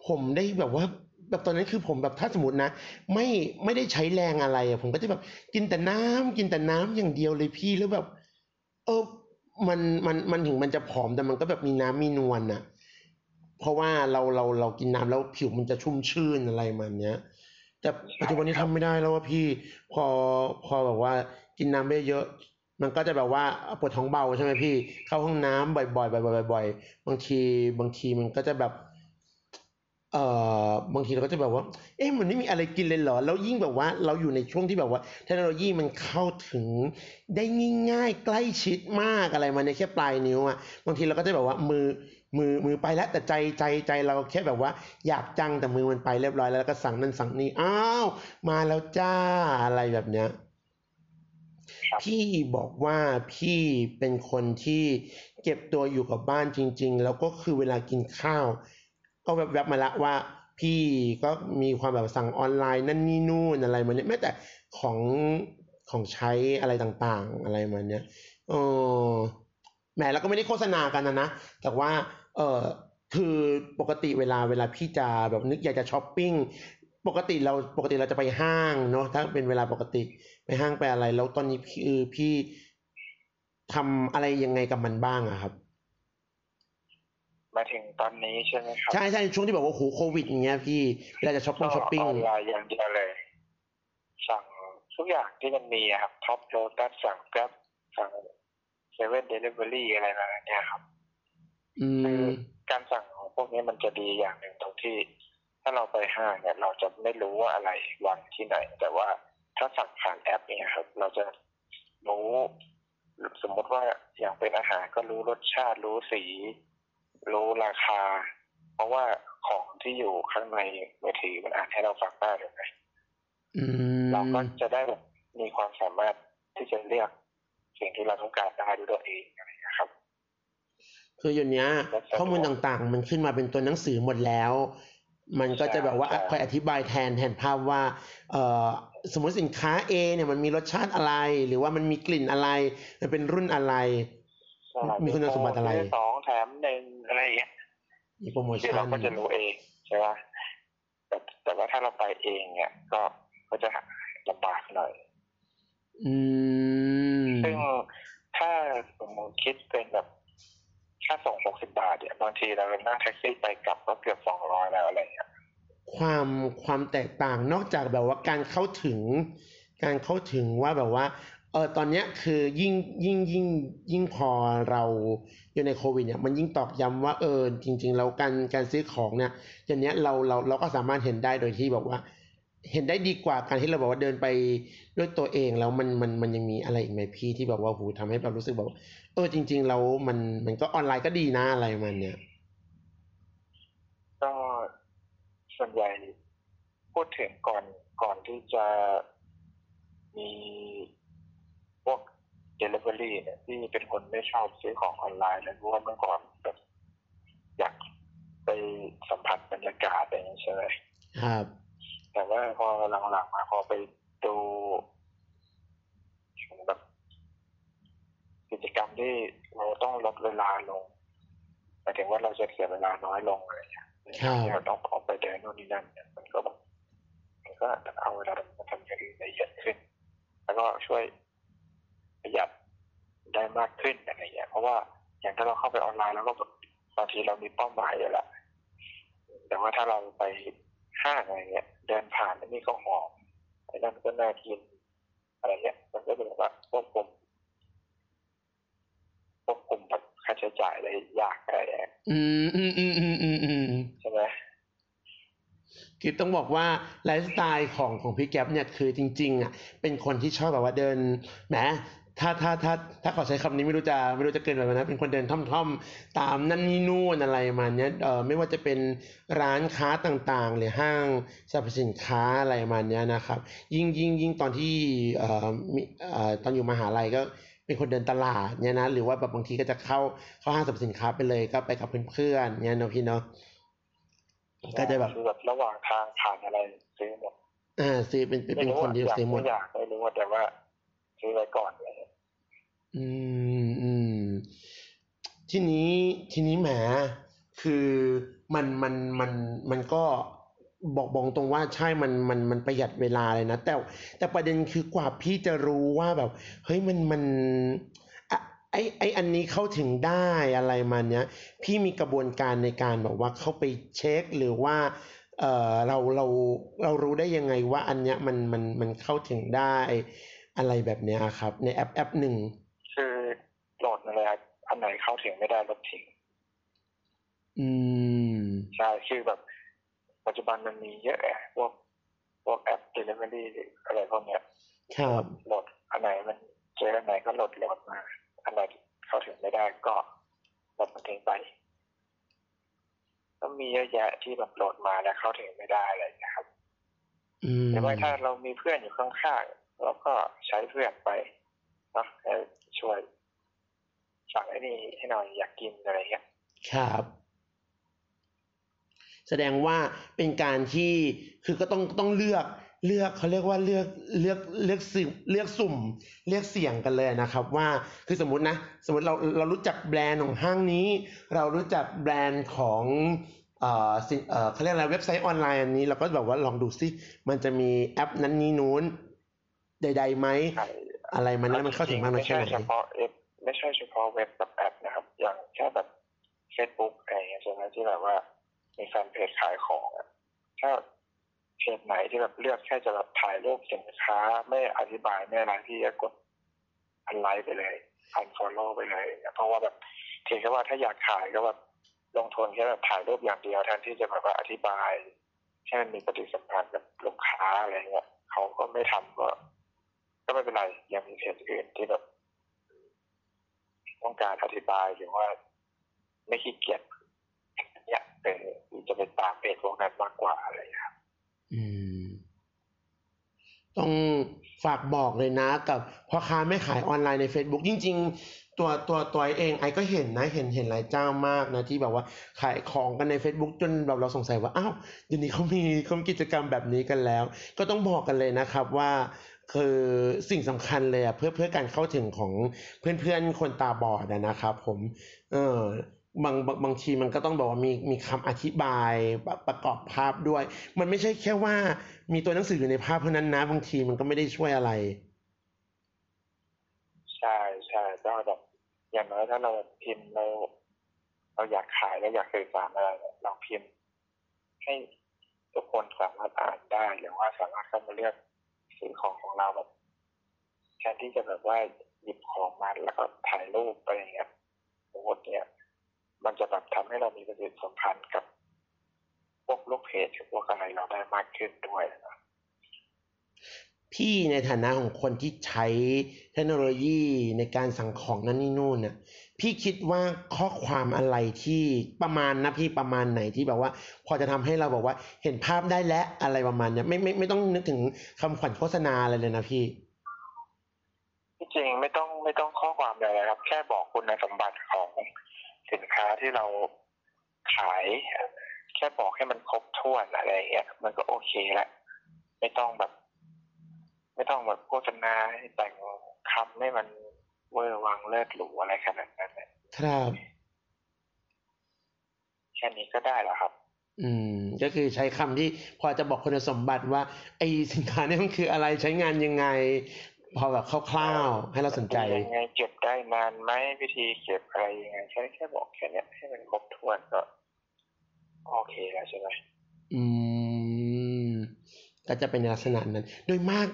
ผมได้แบบว่าแบบตอนนั้นคือผมแบบถ้าสมมตินะ ไม่ไม่ได้ใช้แรงอะไรอะผมก็จะแบบกินแต่น้ำกินแต่น้ำอย่างเดียวเลยพี่แล้วแบบ เออมันมันมันถึงมันจะผอมแต่มันก็แบบมีน้ำมีนวลน่ะ เพราะว่าเราเราเรากินน้ำแล้วผิวมันจะชุ่มชื่นอะไรมันเนี้ย แต่ปัจจุบันนี้ทำไม่ได้แล้วว่าพี่ พอพอแบบว่ากินน้ำไม่เยอะ มันก็จะแบบว่าปวดท้องเบาใช่ไหมพี่ เข้าห้องน้ำบ่อยๆบ่อยๆบ่อยๆบางทีบางทีมันก็จะแบบเอ่อบางทีเราก็จะแบบว่า เอ๊ะมันไม่มีอะไรกินเลยเหรอ แล้วยิ่งแบบว่าเราอยู่ในช่วงที่แบบว่า เทคโนโลยีมันเข้าถึงได้ง่ายๆ ใกล้ชิดมากอะไรมาในแค่ปลายนิ้วอะ บางทีเราก็จะแบบว่ามือมือมือไปแล้วแต่ใจใจใจเราแค่แบบว่า อยากจังแต่มือมันไปเรียบร้อยแล้วก็สั่งนั่นสั่งนี่อ้าวมาแล้วจ้าอะไรแบบเนี้ย พี่บอกว่าพี่เป็นคนที่เก็บตัวอยู่กับบ้านจริง ๆ แล้วก็คือเวลากินข้าว ก็แวบๆมาละว่าพี่ก็มีความแบบสั่งออนไลน์นั่นนี่นู่นอะไรมาเนี้ยแม้แต่ของของใช้อะไรต่างๆ อะไรมาเนี้ยเออแหมแล้วก็ไม่ได้โฆษณากันนะนะ แต่ว่า เออคือปกติเวลาเวลาพี่จะแบบนึกอยากจะช้อปปิ้ง ปกติเราปกติเราจะไปห้างเนาะถ้าเป็นเวลาปกติไปห้างไปอะไร แล้วตอนนี้พี่คือพี่ทำอะไรยังไงกับมันบ้างอะครับมาถึงตอนนี้ใช่ไหมครับใช่ใช่ช่วงที่บอกว่าโหโควิดอย่างเงี้ยพี่เวลาจะช้อปปิ้งช้อปปิ้งออนไลน์น์อย่างเดียวเลยสั่งทุกอย่างที่มันมีอะครับท็อปส์โลตัสสั่ง Grab สั่งเซเว่นเดลิเวอรี่อะไรแบบเนี้ยครับอืมคือการสั่งของพวกนี้มันจะดีอย่างหนึ่งตรงที่ ถ้าเราไปห้างเนี่ยเราจะไม่รู้ว่าอะไรวางที่ไหน แต่ว่าถ้าสั่งผ่านแอปเนี่ยครับ เราจะรู้สมมติว่าอย่างเป็นอาหารก็รู้รสชาติรู้สี รู้ราคา เพราะว่าของที่อยู่ข้างในมือถือมันอ่านให้เราฟังได้เลยไงอืมเราก็จะได้แบบมีความสามารถที่จะเลือกสิ่งที่เราต้องการได้ด้วยตัวเองอะไรอย่างเงี้ยครับ คืออยู่เนี้ยแล้วสะดวกข้อมูลต่างๆ มันขึ้นมาเป็นตัวหนังสือหมดแล้ว มันก็จะแบบว่าใช่คอยอธิบายแทนแทนภาพว่าเอ่อสมมติสินค้า A เนี่ยมันมีรสชาติอะไร หรือว่ามันมีกลิ่นอะไร มันเป็นรุ่นอะไร มีคุณสมบัติอะไรซื้สองแถมหนึ่งอะไรอย่างเงี้ยมีโปรโมที่ชั่นเราก็จะรู้เองใช่ไหมแต่แต่ว่าถ้าเราไปเองเนี่ยก็ก็จะลำบากหน่อยอืมซึ่งถ้าสมมติคิดเป็นแบบ ค่าส่งหกสิบาทเนี่ยบางทีเรานั่งแท็กซี่ไปกลับก็เกือบสองร้อยแล้วอะไรเงี้ยความความแตกต่างนอกจากแบบว่าการเข้าถึง การเข้าถึงว่าแบบว่าเออตอนเนี้ยคือยิ่งยิ่งยิ่งยิ่งพอเราอยู่ในโควิดเนี่ยมันยิ่งตอกย้ำว่าเออจริง ๆ แล้วการการซื้อของเนี่ยอย่างเนี้ยเราเราเราก็สามารถเห็นได้โดยที่บอกว่า เห็นได้ดีกว่าการที่เราบอกว่าเดินไปด้วยตัวเองแล้วมันมันมันยังมีอะไรอีกไหมพี่ที่แบบว่าหูทำให้เรารู้สึกแบบว่าเออจริง ๆ แล้วมันมันก็ออนไลน์ก็ดีนะอะไรมันเนี่ยก็ส่วนใหญ่พูดถึงก่อนก่อนที่จะมีพวก Delivery เนี่ยที่เป็นคนไม่ชอบซื้อของออนไลน์เลยเพราะว่าเมื่อก่อนแบบอยากไปสัมผัสบรรยากาศอะไรอย่างนี้ใช่ไหมครับ แต่ว่าพอหลังๆมาพอไปดูแบบกิจกรรมที่เราต้องลดเวลาลงหมายถึงว่าเราจะเสียเวลาน้อยลงอะไรอย่างเงี้ยเราต้องออกไปเดินโน่นนี่นั่นเนี่ยมันก็แบบมันก็เอาเวลามาทำอย่างอื่นได้เยอะขึ้น แล้วก็ช่วยประหยัดได้มากขึ้นอะไรอย่างเงี้ยเพราะว่าอย่างถ้าเราเข้าไปออนไลน์แล้วก็บางทีเรามีเป้าหมายอยู่แล้วแต่ว่าถ้าเราไปห้างอะไรเงี้ย เดินผ่านแล้วนี่ก็หอมไอ้นั่นก็น่ากินอะไรเงี้ยมันก็เป็นแบบว่าควบคุมควบคุมแบบค่าใช้จ่ายอะไรยากอะไรอย่างเงี้ยอืมอืมอืมอืมอืมอืมใช่ไหมคือต้องบอกว่าไลฟ์สไตล์ของของพี่แก๊ปเนี่ยคือจริง ๆอะเป็นคนที่ชอบแบบว่าเดินแหม ถ้าถ้าถ้าถ้าขอใช้คำนี้ไม่รู้จะไม่รู้จะเกินไปไหมนะเป็นคนเดินท่อมๆ ตามนั่นนี่นู่นอะไรมาเนี้ยเออไม่ว่าจะเป็นร้านค้าต่างๆ หรือห้างสรรพสินค้าอะไรมาเนี้ยนะครับ ยิ่งยิ่งยิ่งตอนที่เอ่อมีเอ่อตอนอยู่มหาลัยก็เป็นคนเดินตลาดเนี่ยนะหรือว่าแบบบางทีก็จะเข้าเข้าห้างสรรพสินค้าไปเลยก็ไปกับเพื่อนๆเนี่ยเนาะพี่เนาะก็จะแบบคือแบบระหว่างทางผ่านอะไรซื้อหมดอ่าซื้อเป็นเป็นเป็นคนที่อยากซื้อหมดไม่อยากไม่รู้แต่ว่าซื้อไว้ก่อนเลย อืมอืม ทีนี้ทีนี้แหมคือมันมันมันมันก็บอกบอกตรงว่าใช่มันมันมันประหยัดเวลาเลยนะ แต่แต่ประเด็นคือกว่าพี่จะรู้ว่าแบบ เฮ้ยมันมันอะไอไออันนี้เข้าถึงได้อะไรมาเนี้ย พี่มีกระบวนการในการแบบว่าเข้าไปเช็คหรือว่า เออเราเราเรารู้ได้ยังไงว่าอันเนี้ยมันมันมันเข้าถึงได้อะไรแบบเนี้ยครับ ในแอปแอปหนึ่ง คือโหลดมาเลยครับ อันไหนเข้าถึงไม่ได้ลบทิ้งอืมใช่คือแบบ ปัจจุบันมันมีเยอะอะพวกพวกแอป delivery หรืออะไรพวกเนี้ยครับโหลดอันไหนมันเจออันไหนก็โหลดโหลดมาอันไหนเข้าถึงไม่ได้ก็ลบมันทิ้งไปก็มีเยอะแยะที่แบบโหลดมาแล้วเข้าถึงไม่ได้อะไรอย่างเงี้ยครับอืมหรือว่าถ้าเรามีเพื่อนอยู่ข้างๆเราก็ใช้เพื่อนไปเนาะให้ช่วย สั่งไอ้นี่ให้หน่อยอยากกินอะไรเงี้ยครับ แสดงว่าเป็นการที่คือก็ต้องต้องเลือกเลือกเขาเรียกว่าเลือกเลือกเลือกสุ่มเลือกสุ่ม เลือกเสี่ยงกันเลยนะครับ ว่าคือสมมตินะ สมมติเราเรารู้จักแบรนด์ของห้างนี้ เรารู้จักแบรนด์ของเอ่อสินเอ่อเขาเรียกอะไรเว็บไซต์ออนไลน์อันนี้เราก็แบบว่าลองดูซิมันจะมีแอปนั้นนี้นู้นใดๆไหมใช่อะไรมันแล้วมันเข้าถึงมากน้อยไม่แค่ใช่ไหนเฉพาะเอฟ ไม่ใช่เฉพาะเว็บกับแอปนะครับ อย่างแค่แบบเฟซบุ๊กอะไรอย่างเงี้ยใช่ไหมที่แบบว่ามีแฟนเพจขายของอะถ้าเพจไหนที่แบบเลือกแค่จะแบบถ่ายรูปสินค้า ไม่อธิบายไม่อะไรที่จะกด unlike ไปเลย unfollow ไปเลยเพราะว่าแบบเพียงแค่ว่าถ้าอยากขายก็แบบลงทุนแค่แบบถ่ายรูปอย่างเดียวแทนที่จะแบบว่าอธิบายให้มันมีปฏิสัมพันธ์กับลูกค้าอะไรเงี้ยเขาก็ไม่ทำก็ ก็ไม่เป็นไรยังมีเพจอื่นที่แบบ ต้องการอธิบายหรือว่า ไม่ขี้เกียจเนี่ยเป็นจะเป็นตามเพจพวกนั้นมากกว่าอะไรครับอืม ต้องฝากบอกเลยนะ กับพ่อค้าไม่ขายออนไลน์ใน Facebook จริง ๆ ตัวตัวตัวเองไอ้ก็เห็นนะ เห็นเห็นหลายเจ้ามากนะ ที่แบบว่าขายของกันใน Facebook จนแบบเราสงสัยว่าอ้าวเดี๋ยวนี้เขามีเขามีกิจกรรมแบบนี้กันแล้ว ก็ต้องบอกกันเลยนะครับว่า คือสิ่งสำคัญเลยอะเพื่อเพื่อการเข้าถึงของเพื่อนๆคนตาบอดอะนะครับผมเออบางบางบางทีมันก็ต้องบอกว่ามีมีคำอธิบายประกอบภาพด้วย มันไม่ใช่แค่ว่ามีตัวหนังสืออยู่ในภาพเท่านั้นนะบางทีมันก็ไม่ได้ช่วยอะไร ใช่ใช่ก็แบบอย่างน้อยถ้าเราพิมพ์เราเราอยากขายแล้วอยากสื่อสารอะไรเราพิมพ์ ให้ทุกคนสามารถอ่านได้หรือว่าสามารถเข้ามาเลือก ซื้อของของเราแบบแทนที่จะแบบว่าหยิบของมาแล้วก็ถ่ายรูปไปอย่างเงี้ยโพสเนี่ยมันจะแบบทำให้เรามีปฏิสัมพันธ์กับพวกลูกเพจพวกอะไรเราได้มากขึ้นด้วยนะพี่ในฐานะของคนที่ใช้เทคโนโลยีในการสั่งของนั่นนี่นู่นน่ะ พี่คิดว่าข้อความอะไรที่ประมาณนะพี่ประมาณไหนที่แบบว่า พอจะทำให้เราบอกว่าเห็นภาพได้และอะไรประมาณเนี้ยไม่ไม่ไม่ต้องนึกถึงคำขวัญโฆษณาอะไรเลยนะพี่ที่จริงไม่ต้องไม่ต้องข้อความอะไรครับ แค่บอกคุณสมบัติของสินค้าที่เราขาย แค่บอกให้มันครบถ้วนอะไรอย่างเงี้ยมันก็โอเคละไม่ต้องแบบ ไม่ต้องแบบโฆษณาแต่งคำให้มัน เวอร์วังเลิศหรูอะไรขนาดนั้นเนี่ยครับแค่นี้ก็ได้แล้วครับ อืม ก็คือใช้คำที่พอจะบอกคุณสมบัติว่า ไอ้สินค้าเนี่ยมันคืออะไรใช้งานยังไง พอแบบคร่าวๆให้เราสนใจยังไงเก็บได้นานไหมวิธีเก็บอะไรยังไงแค่แค่บอกแค่เนี้ยให้มันครบถ้วนก็ โอเคแล้วใช่ไหมอืมก็จะเป็นในลักษณะนั้น โดยมาก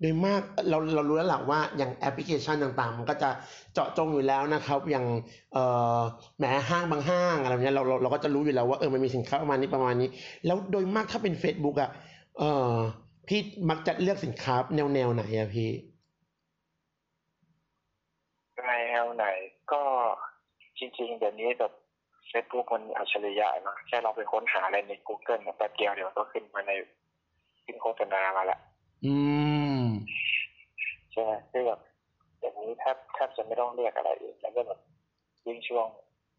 โดยมากเราเรารู้แล้วแหละว่าอย่างแอปพลิเคชันต่างๆ มันก็จะเจาะจงอยู่แล้วนะครับ อย่างเอ่อแหมห้างบางห้างอะไรแบบเนี้ยเราเราเราก็จะรู้อยู่แล้วว่าเออมันมีสินค้าประมาณนี้ประมาณนี้ แล้วโดยมากถ้าเป็น Facebook อะเออพี่มักจะเลือกสินค้าแนวแนวไหนอะพี่แนวไหนก็จริง ๆ เดี๋ยวนี้แบบเฟซบุ๊กมันอัจฉริยะเนะแค่เราไปค้นหาอะไรใน Google เนี่ยแป๊บเดียวเดี๋ยวมันก็ขึ้นมาในขึ้นโฆษณามาละ อืมใช่ไหมคือแบบเดี๋ยวนี้แทบแทบจะไม่ต้องเรียกอะไรอีกแล้วก็แบบยิ่งช่วง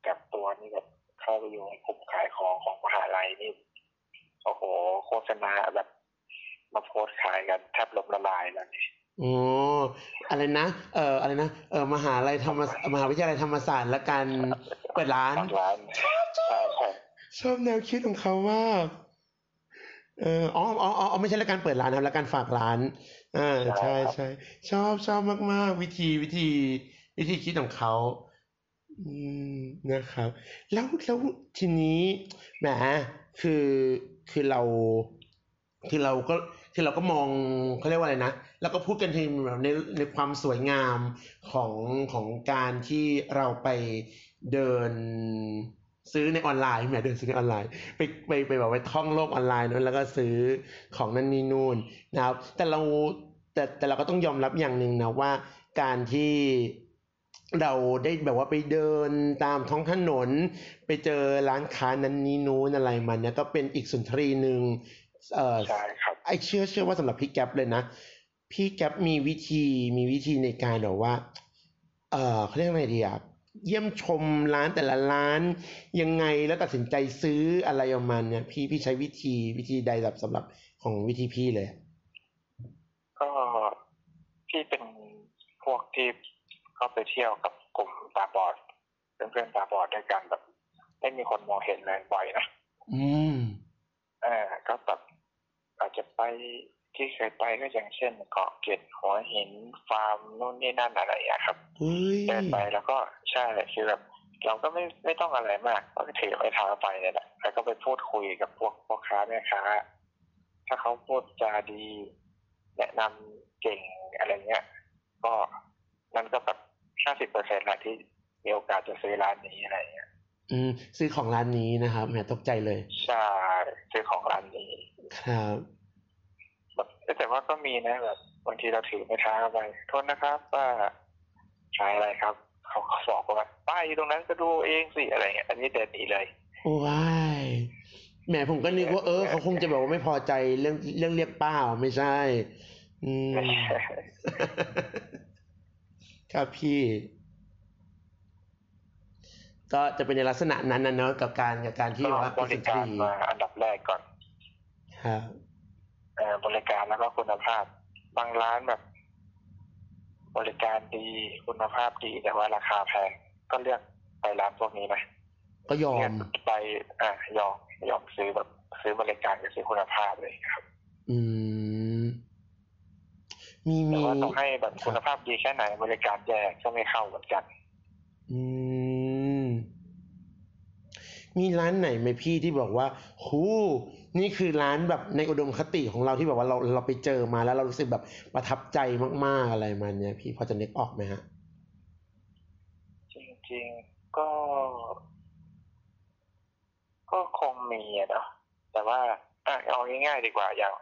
กับตัวนี่แบบเข้าไปอยู่ในกลุ่มขายของของมหาลัยนี่โอ้โหโฆษณาแบบมาโพสต์ขายกันแทบล้มละลายแล้วนี่อ๋ออะไรนะ เอ่ออะไรนะ เออมหาลัยธรรมมหาวิทยาลัยธรรมศาสตร์และการเปิดร้านทางร้านใช่ใช่ชอบแนวคิดของเขามาก เอออ๋ออ๋ออ๋อไม่ใช่และการเปิดร้านนะครับและการฝากร้าน อ่า ใช่ใช่ชอบชอบมาก ๆ วิธีวิธี วิธีคิดของเขา อืมนะครับ แล้วแล้วทีนี้แหมคือคือเรา คือเราก็คือเราก็มองเขาเรียกว่าอะไรนะแล้วก็พูดกันทีแบบในในความสวยงามของของการที่เราไปเดิน ซื้อในออนไลน์แหมเดินซื้อในออนไลน์ไปไปไปแบบไปท่องโลกออนไลน์นั้นแล้วก็ซื้อของนั่นนี่นู่นนะครับ แต่เราแต่แต่เราก็ต้องยอมรับอย่างหนึ่งนะว่าการที่เราได้แบบว่าไปเดินตามท้องถนน ไปเจอร้านค้านั้นนี้นู้นอะไรมันเนี่ยก็เป็นอีกสุนทรีหนึ่งเอ่อใช่ครับไอเชื่อเชื่อว่าสำหรับพี่แก๊ปเลยนะ พี่แก๊ปมีวิธีมีวิธีในการแบบว่า เออเขาเรียกอะไรดีอะ เยี่ยมชมร้านแต่ละร้านยังไงแล้วตัดสินใจซื้ออะไรประมาณเนี่ยพี่พี่ใช้วิธีวิธีใดแบบสำหรับของวิธีพี่เลย ก็พี่เป็นพวกที่เข้าไปเที่ยวกับกลุ่มตาบอดเพื่อนๆตาบอดด้วยกันแบบไม่มีคนมองเห็นเลยบ่อยนะอืมเออก็แบบอาจจะไป ที่เคยไปก็อย่างเช่นเกาะเกร็ดหัวหินฟาร์มนู่นนี่นั่นอะไรอย่างเงี้ยครับเฮ้ยเดินไปแล้วก็ใช่คือแบบเราก็ไม่ไม่ต้องอะไรมากก็ถือไม้เท้าไปเนี่ยแหละแล้วก็ไปพูดคุยกับพวกพ่อค้าแม่ค้า ถ้าเขาพูดจาดี แนะนำเก่งอะไรเงี้ย ก็นั่นก็แบบห้าสิบเปอร์เซ็นต์ละที่มีโอกาสจะซื้อร้านนี้อะไรเงี้ยอืมซื้อของร้านนี้นะครับแหมตกใจเลย ใช่ ซื้อของร้านนี้ ครับ แบบแต่ว่าก็มีนะแบบบางทีเราถือไม้เท้าไปโทษนะครับว่าขายอะไรครับ เขาก็บอกว่าป้ายอยู่ตรงนั้นก็ดูเองสิอะไรเงี้ยอันนี้เดินหนีเลยโอ้ยแหมผมก็นึกว่าเออเขาคงจะแบบว่าไม่พอใจเรื่องเรื่องเรียกป้าไม่ใช่ อืมไม่ใช่ครับพี่ ก็จะเป็นในลักษณะนั้นนะเนอะกับการกับการที่ก็ว่าบเป็นสุรินทการรีมาอันดับแรกก่อนครับเอ่อ บริการแล้วก็คุณภาพ บางร้านแบบ บริการดีคุณภาพดีแต่ว่าราคาแพงก็เลือกไปร้านพวกนี้ไหมก็ยอเลือกมไปอะยอมยอมซื้อแบบซื้อบริการกับซื้อคุณภาพเลยครับ อืมมีแต่มีว่าต้องให้แบบคุณภาพดีแค่ไหนบริการแย่ก็ไม่เข้าเหมือนกัน อืมมีร้านไหนไหมพี่ที่บอกว่าหู นี่คือร้านแบบในอุดมคติของเราที่แบบว่าเราเราไปเจอมาแล้วเรารู้สึกแบบประทับใจมาก ๆอะไรมาเนี้ยพี่พอจะนึกออกไหมฮะ จริงๆก็ ก็คงมีอะเนาะแต่ว่าอะเอาง่ายๆดีกว่าอย่าง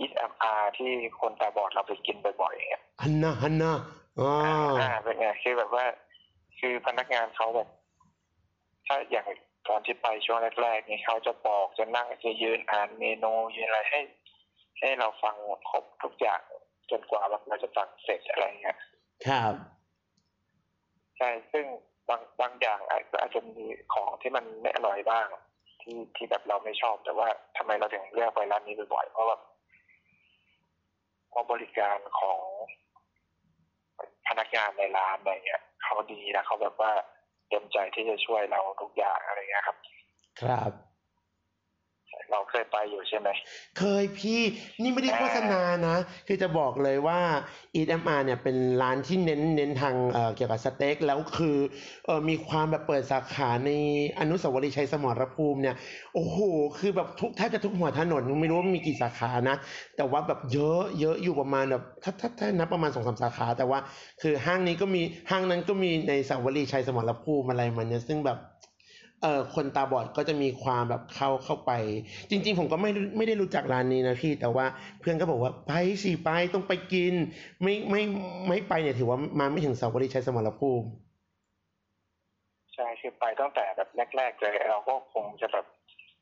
อิสแอมอาที่คนตาบอดเราไปกินบ่อยๆอย่างเงี้ยฮันนาฮันนาอ๋ออ่าเป็นไงคือแบบว่า คือพนักงานเขาแบบ ถ้าอย่าง ตอนที่ไปช่วงแรกๆนี่เขาจะบอกจะนั่งจะยืนอ่านเมนูยืนอะไรให้ ให้เราฟังครบทุกอย่างจนกว่าเราจะฟังเสร็จอะไรเงี้ยครับใช่ซึ่งบางบางอย่างอาจอาจจะมีของที่มันไม่อร่อยบ้าง ที่ที่แบบเราไม่ชอบแต่ว่าทำไมเราถึงเลือกไปร้านนี้บ่อยๆเพราะว่าเพราะบริการของพนักงานในร้านอะไรเงี้ยเขาดีนะเขาแบบว่า เต็มใจที่จะช่วยเราทุกอย่างอะไรเงี้ยครับ ครับ เราเคยไปอยู่ใช่ไหม เคยพี่นี่ไม่ได้โฆษณานะ คือจะบอกเลยว่า Eat MR เนี่ยเป็นร้านที่เน้นเน้นทางเอ่อเกี่ยวกับสเต็ก แล้วคือเออมีความแบบเปิดสาขาในอนุสาวรีย์ชัยสมรภูมิเนี่ย โอ้โห คือแบบทุกแทบจะทุกหัวถนนไม่รู้ว่ามีกี่สาขานะ แต่ว่าแบบเยอะเยอะอยู่ประมาณแบบถ้าถ้าถ้านับประมาณสองสามสาขา แต่ว่าคือห้างนี้ก็มีห้างนั้นก็มีในสาวรีย์ชัยสมรภูมิอะไรมันเนี่ยซึ่งแบบ เอ่อคนตาบอดก็จะมีความแบบเข้าเข้าไป จริง ๆ ผมก็ไม่ไม่ได้รู้จักร้านนี้นะพี่แต่ว่าเพื่อนก็บอกว่าไปสิไปต้องไปกิน ไม่ไม่ไม่ไปเนี่ยถือว่ามาไม่ถึงสาวรีย์ชัยสมรภูมิใช่คือไปตั้งแต่แบบแรกๆเลยเราก็คงจะแบบ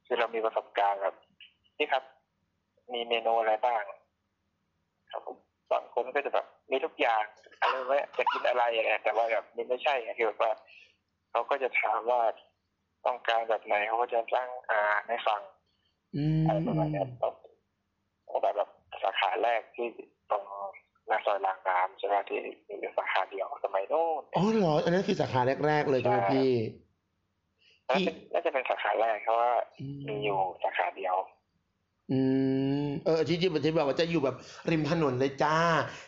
คือเรามีประสบการณ์แบบนี่ครับ มีเมนูอะไรบ้าง ครับบางคนก็จะแบบมีทุกอย่างอะไรไว้จะกินอะไรอย่างเงี้ยแต่ว่าแบบนี่ไม่ใช่คือแบบว่าเขาก็จะถามว่า ต้องการแบบไหนเขาก็จะจ้างอ่านให้ฟังอืมอะไรประมาณเนี้ยแบบแบบแบบสาขาแรกที่ตรงหน้าซอยรางน้ำใช่ไหมที่มีอยู่สาขาเดียวสมัยโน้นอ๋อเหรออันนั้นคือสาขาแรกๆเลยใช่ไหมใช่พี่น่าจะน่าจะเป็นสาขาแรกเพราะว่าอืมมีอยู่สาขาเดียว อืมเออที่จริงที่แบบว่าจะอยู่แบบริมถนนเลยจ้า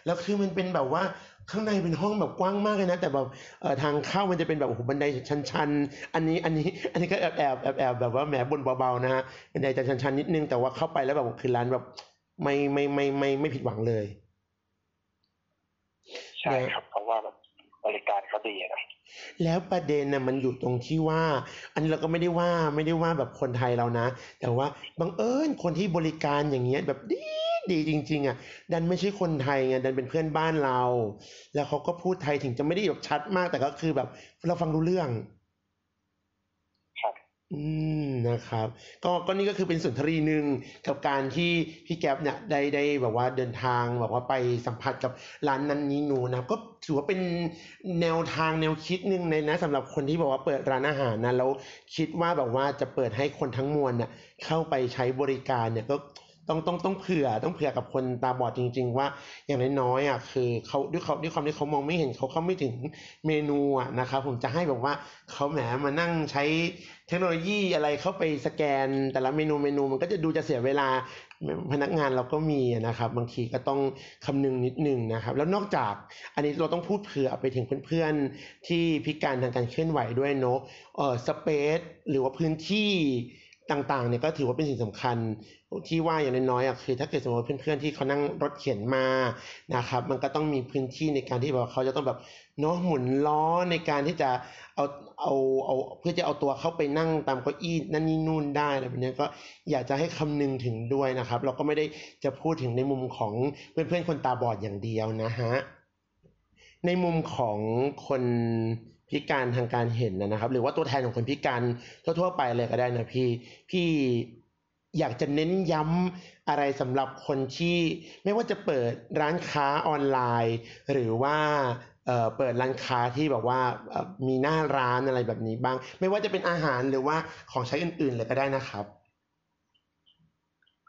แล้วคือมันเป็นแบบว่าข้างในเป็นห้องแบบกว้างมากเลยนะ แต่แบบเออทางเข้ามันจะเป็นแบบโอ้โหบันไดชันๆ อันนี้อันนี้อันนี้ก็แอบแอบแอบแอบแบบว่าแหมบนเบาๆนะฮะบันไดจะชันๆนิดนึงแต่ว่าเข้าไปแล้วแบบคือร้านแบบไม่ไม่ไม่ไม่ไม่ผิดหวังเลย ใช่ครับ เพราะว่าแบบบริการเขาดีนะแล้วประเด็นน่ะมันอยู่ตรงที่ว่า อันนี้เราก็ไม่ได้ว่าไม่ได้ว่าแบบคนไทยเรานะ แต่ว่าบังเอิญคนที่บริการอย่างเงี้ยแบบดี ดีจริง ๆ อะ ดันไม่ใช่คนไทยไงดันเป็นเพื่อนบ้านเรา แล้วเขาก็พูดไทยถึงจะไม่ได้แบบชัดมาก แต่ก็คือแบบ เราฟังรู้เรื่องครับอืมนะครับ ก็ก็นี่ก็คือเป็นสุนทรีหนึ่งกับการที่พี่แก๊ปเนี่ยได้ได้แบบว่าเดินทางแบบว่าไปสัมผัสกับร้านนั้นนี้หนูนะครับก็ถือว่าเป็นแนวทางแนวคิดหนึ่งในนะสำหรับคนที่บอกว่าเปิดร้านอาหารนะแล้วคิดว่าแบบว่าจะเปิดให้คนทั้งมวลน่ะเข้าไปใช้บริการเนี่ยก็ ต้องต้องต้องเผื่อต้องเผื่อกับคนตาบอดจริง ๆ ว่าอย่างน้อยๆอะคือเขาด้วยเขาด้วยความที่เขามองไม่เห็นเขาเข้าไม่ถึงเมนูอะนะครับผมจะให้แบบว่าเขาแหมมานั่งใช้เทคโนโลยีอะไรเข้าไปสแกน แต่ละเมนูเมนูมันก็จะดูจะเสียเวลาพนักงานเราก็มีนะครับบางทีก็ต้องคำนึงนิดนึงนะครับ แล้วนอกจากอันนี้เราต้องพูดเผื่อไปถึงเพื่อนๆที่พิการทางการเคลื่อนไหวด้วยเนาะเออสเปซหรือว่าพื้นที่ ต่างๆเนี่ยก็ถือว่าเป็นสิ่งสำคัญที่ว่าอย่างน้อยๆอะคือถ้าเกิดสมมติเพื่อนๆที่เขานั่งรถเข็นมานะครับมันก็ต้องมีพื้นที่ในการที่แบบเขาจะต้องแบบเนาะหมุนล้อในการที่จะเอาเอาเอาเพื่อจะเอาตัวเข้าไปนั่งตามเก้าอี้นั่นนี่นู่นได้อะไรแบบนี้ก็อยากจะให้คำนึงถึงด้วยนะครับ เราก็ไม่ได้จะพูดถึงในมุมของเพื่อนๆคนตาบอดอย่างเดียวนะฮะในมุมของคน พิการทางการเห็นนะครับ หรือว่าตัวแทนของคนพิการทั่วๆไปเลยก็ได้นะพี่พี่อยากจะเน้นย้ำอะไรสำหรับคนที่ไม่ว่าจะเปิดร้านค้าออนไลน์ หรือว่าเเปิดร้านค้าที่แบบว่ามีหน้าร้านอะไรแบบนี้บ้าง ไม่ว่าจะเป็นอาหารหรือว่าของใช้อื่นๆเลยก็ได้นะครับ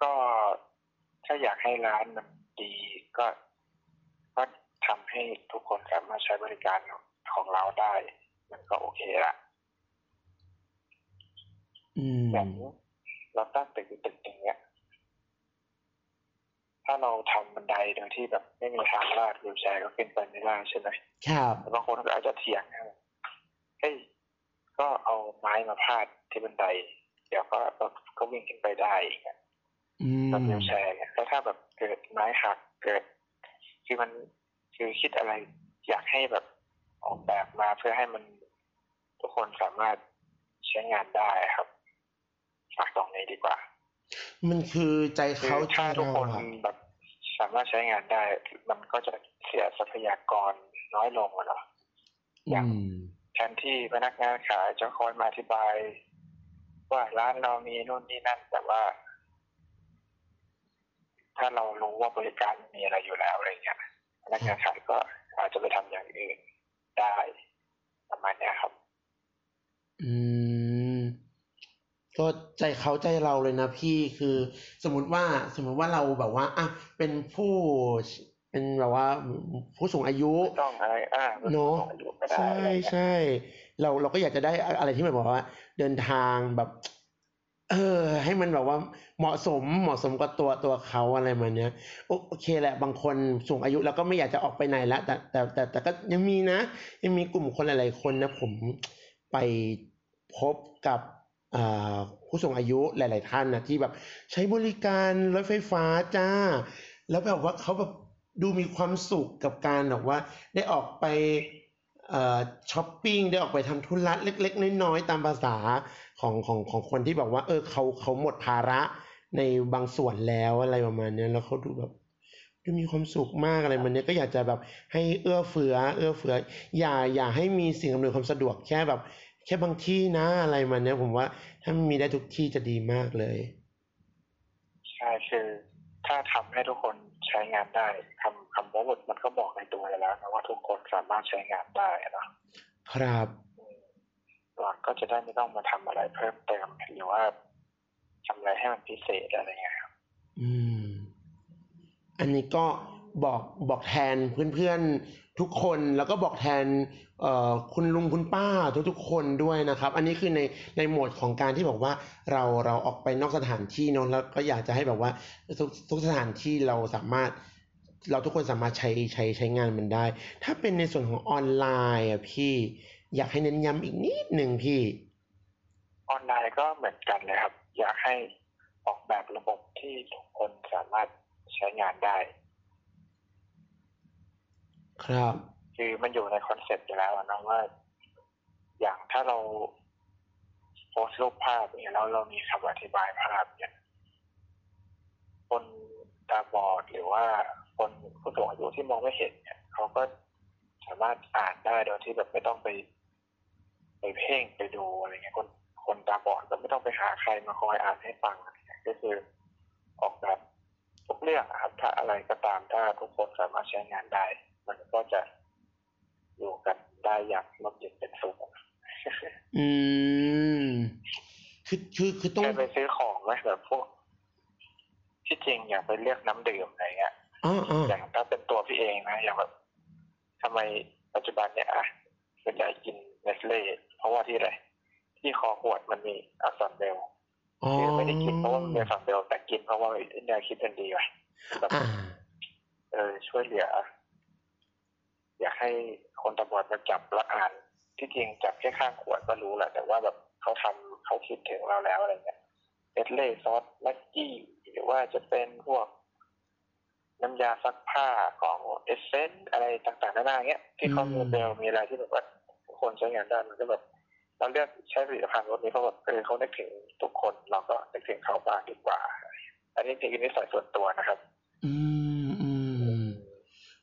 ก็ถ้าอยากให้ร้านมันดีก็ก็ทำให้ทุกคนสามารถใช้บริการ ของเราได้ มันก็โอเคละอืมอย่างเราตั้งตึกอยู่ตึกอย่างเงี้ยถ้าเราทำบันไดโดยที่แบบไม่มีทางลาดวิวแชร์ก็ขึ้นไปไม่ได้ใช่ไหมครับบางคนก็อาจจะเถียงนะเฮ้ยก็เอาไม้มาพาดที่บันได เดี๋ยวก็รถก็วิ่งขึ้นไปได้อีกอะอืมรถวิวแชร์เนี่ยแล้วถ้าแบบเกิดไม้หักเกิด คือมันคือคิดอะไร อยากให้แบบ ออกแบบมาเพื่อให้มันทุกคนสามารถใช้งานได้ครับฝากตรงนี้ดีกว่า มันคือใจคือเขาใจถ้าทุกเราคนอะแบบสามารถใช้งานได้ มันก็จะเสียทรัพยากรน้อยลงอะเนาะอย่างอืมแทนที่พนักงานขายจะคอยมาอธิบาย ว่าร้านเรามีนู่นนี่นั่น แต่ว่า ถ้าเรารู้ว่าบริการมีอะไรอยู่แล้วอะไรเงี้ยพนักงานขายก็อาจจะไปทำอย่างอื่น ได้ประมาณเนี้ยครับ อืม ก็ใจเขาใจเราเลยนะพี่คือสมมติว่าสมมติว่าเราแบบว่าอะเป็นผู้เป็นแบบว่าผู้สูงอายุต้องอะไรอ่าเนอะอายุก็ได้ใช่อะไรเงี้ยใช่เราเราก็อยากจะได้อะไรที่มันแบบว่า เดินทางแบบ เออ ให้มันแบบว่าเหมาะสมเหมาะสมกับตัวตัวเขาอะไรมาเนี้ยโอเคแหละบางคนสูงอายุแล้วก็ไม่อยากจะออกไปไหนละแต่แต่แต่แต่ก็ยังมีนะ ยังมีกลุ่มคนหลายๆคนนะ ผมไปพบกับอ่าผู้สูงอายุหลาย ๆ ท่านนะที่แบบใช้บริการรถไฟฟ้าจ้า แล้วแบบว่าเขาแบบดูมีความสุขกับการแบบว่า ได้ออกไป ช้อปปิ้งได้ออกไปทำธุระเล็ก ๆ น้อยๆตามภาษาของของของคนที่แบบว่า เออเขาเขาหมดภาระในบางส่วนแล้วอะไรประมาณนี้แล้วเขาดูแบบดูมีความสุขมากอะไรมันเนี้ยก็อยากจะแบบให้เอื้อเฟื้อ เอื้อเฟื้อ อย่าอย่าให้มีสิ่งอำนวยความสะดวกแค่แบบ แค่บางที่นะอะไรมันเนี้ยผมว่าถ้ามีได้ทุกที่จะดีมากเลยใช่คือถ้าทำให้ทุกคนใช้งานได้คำ คำว่ามันก็บอกในตัวแล้วนะว่าทุกคนสามารถใช้งานได้นะครับเราก็จะได้ไม่ต้องมาทำอะไรเพิ่มเติมหรือว่าทำอะไรให้มันพิเศษอะไรเงี้ยครับอืม อันนี้ก็บอกบอกแทนเพื่อนๆทุกคนแล้วก็บอกแทนเอ่อคุณลุงคุณป้าทุกๆคนด้วยนะครับ อันนี้คือในในโหมดของการที่บอกว่าเราเราออกไปนอกสถานที่เนอะแล้วก็อยากจะให้แบบว่าทุกทุกสถานที่เราสามารถ เราทุกคนสามารถใช้ใช้ใช้งานมันได้ ถ้าเป็นในส่วนของออนไลน์อะพี่อยากให้เน้นย้ำอีกนิดหนึ่งพี่ ออนไลน์ก็เหมือนกันเลยครับ อยากให้ออกแบบระบบที่ทุกคนสามารถใช้งานได้ ครับ คือมันอยู่ใน concept อยู่แล้วอะนะว่า อย่างถ้าเราโพสต์รูปภาพเนี่ยแล้วเรามีคำอธิบายภาพเนี่ยคนตาบอดหรือว่า คนผู้สูงอายุที่มองไม่เห็นเนี่ยเขาก็สามารถอ่านได้โดยที่แบบไม่ต้องไป ไปเพ่งไปดูอะไรเงี้ยคนคนตาบอดก็ไม่ต้องไปหาใครมาคอยอ่านให้ฟังอะไรเงี้ยก็คือออกแบบทุกเรื่องอะครับถ้าอะไรก็ตามถ้าทุกคนสามารถใช้งานได้ มันก็จะอยู่กันได้อย่างร่มเย็นเป็นสุขอืมคือคือคือต้องแค่ไปซื้อของไหมแบบพวกที่จริงอย่างไปเลือกน้ำดื่มอะไรเงี้ย อ๋ออ๋ออย่างถ้าเป็นตัวพี่เองนะอย่างแบบทำไมปัจจุบันเนี่ยอะส่วนใหญ่กินเนสเล่เพราะว่าที่อะไรที่คอขวดมันมีอักษรเบลอ๋อคือไม่ได้กินเพราะว่ามันมีอักษรเบลแต่กินเพราะว่าแนวคิดมันดีไงแบบอ่าเออช่วยเหลือ อยากให้คนตาบอดมาจับและอ่านที่จริงจับแค่ข้างขวดก็รู้แหละแต่ว่าแบบเขาทำเขาคิดถึงเราแล้วอะไรเงี้ยเอสเล่ซอสแม็กกี้หรือว่าจะเป็นพวก น้ำยาซักผ้าของเอเซนอะไรต่างๆนานาเงี้ย ที่เขามีเบลมีอะไรที่แบบว่าทุกคนใช้งานได้มันก็แบบเราเลือกใช้ผลิตภัณฑ์รถนี้เพราะแบบเออเขานึกถึงทุกคนเราก็นึกถึงเขาบ้างดีกว่า อันนี้จริงๆนิสัยส่วนตัวนะครับ อืมอืม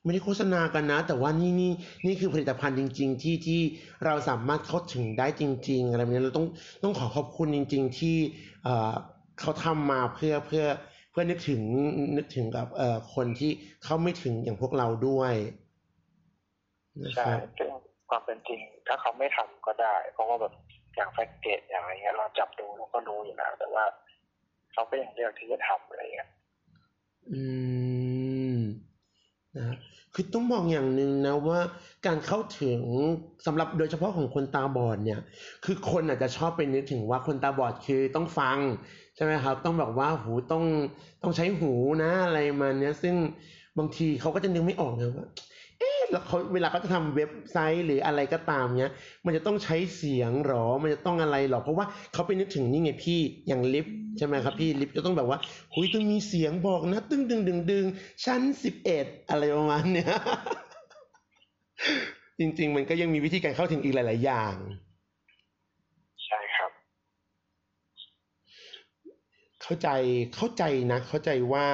ไม่ได้โฆษณากันนะ แต่ว่านี่นี่นี่คือผลิตภัณฑ์จริง ๆ ที่ที่เราสามารถเข้าถึงได้จริง ๆ อะไรแบบนี้เราต้องต้องขอขอบคุณจริง ๆ ที่เอ่อเขาทำมาเพื่อเพื่อเพื่อนึกถึงนึกถึงกับเอ่อคนที่เข้าไม่ถึงอย่างพวกเราด้วยนะคใช่รับซึ่งความเป็นจริง ถ้าเขาไม่ทำก็ได้ เพราะว่าแบบอย่างแพ็กเกจอย่างไรเงี้ยเราจับดูเราก็รู้อยู่แล้วแต่ว่า เขาก็ยังเลือกที่จะทำอะไรเงี้ยอืมนะคือต้องบอกอย่างหนึ่งนะว่าการเข้าถึงสำหรับโดยเฉพาะของคนตาบอดเนี่ย คือคนอาจจะชอบไปนึกถึงว่าคนตาบอดคือต้องฟัง ใช่ไหมครับ ต้องแบบว่าหูต้องต้องใช้หูนะอะไรมาเนี้ยซึ่งบางทีเขาก็จะนึกไม่ออกเลยว่าเอ๊ะแล้วเขาเวลาเขาจะทำเว็บไซต์หรืออะไรก็ตามเนี้ย มันจะต้องใช้เสียงหรอ มันจะต้องอะไรหรอ เพราะว่าเขาไปนึกถึงนี่ไงพี่อย่างลิฟต์ใช่ไหมครับพี่ลิฟต์จะต้องแบบว่าหุยต้องมีเสียงบอกนะตึ้งดึงดึงดึงชั้นสิบเอ็ดอะไรประมาณเนี้ยจริง ๆ มันก็ยังมีวิธีการเข้าถึงอีกหลาย ๆ อย่าง ใช่ครับ เข้าใจเข้าใจนะเข้าใจว่า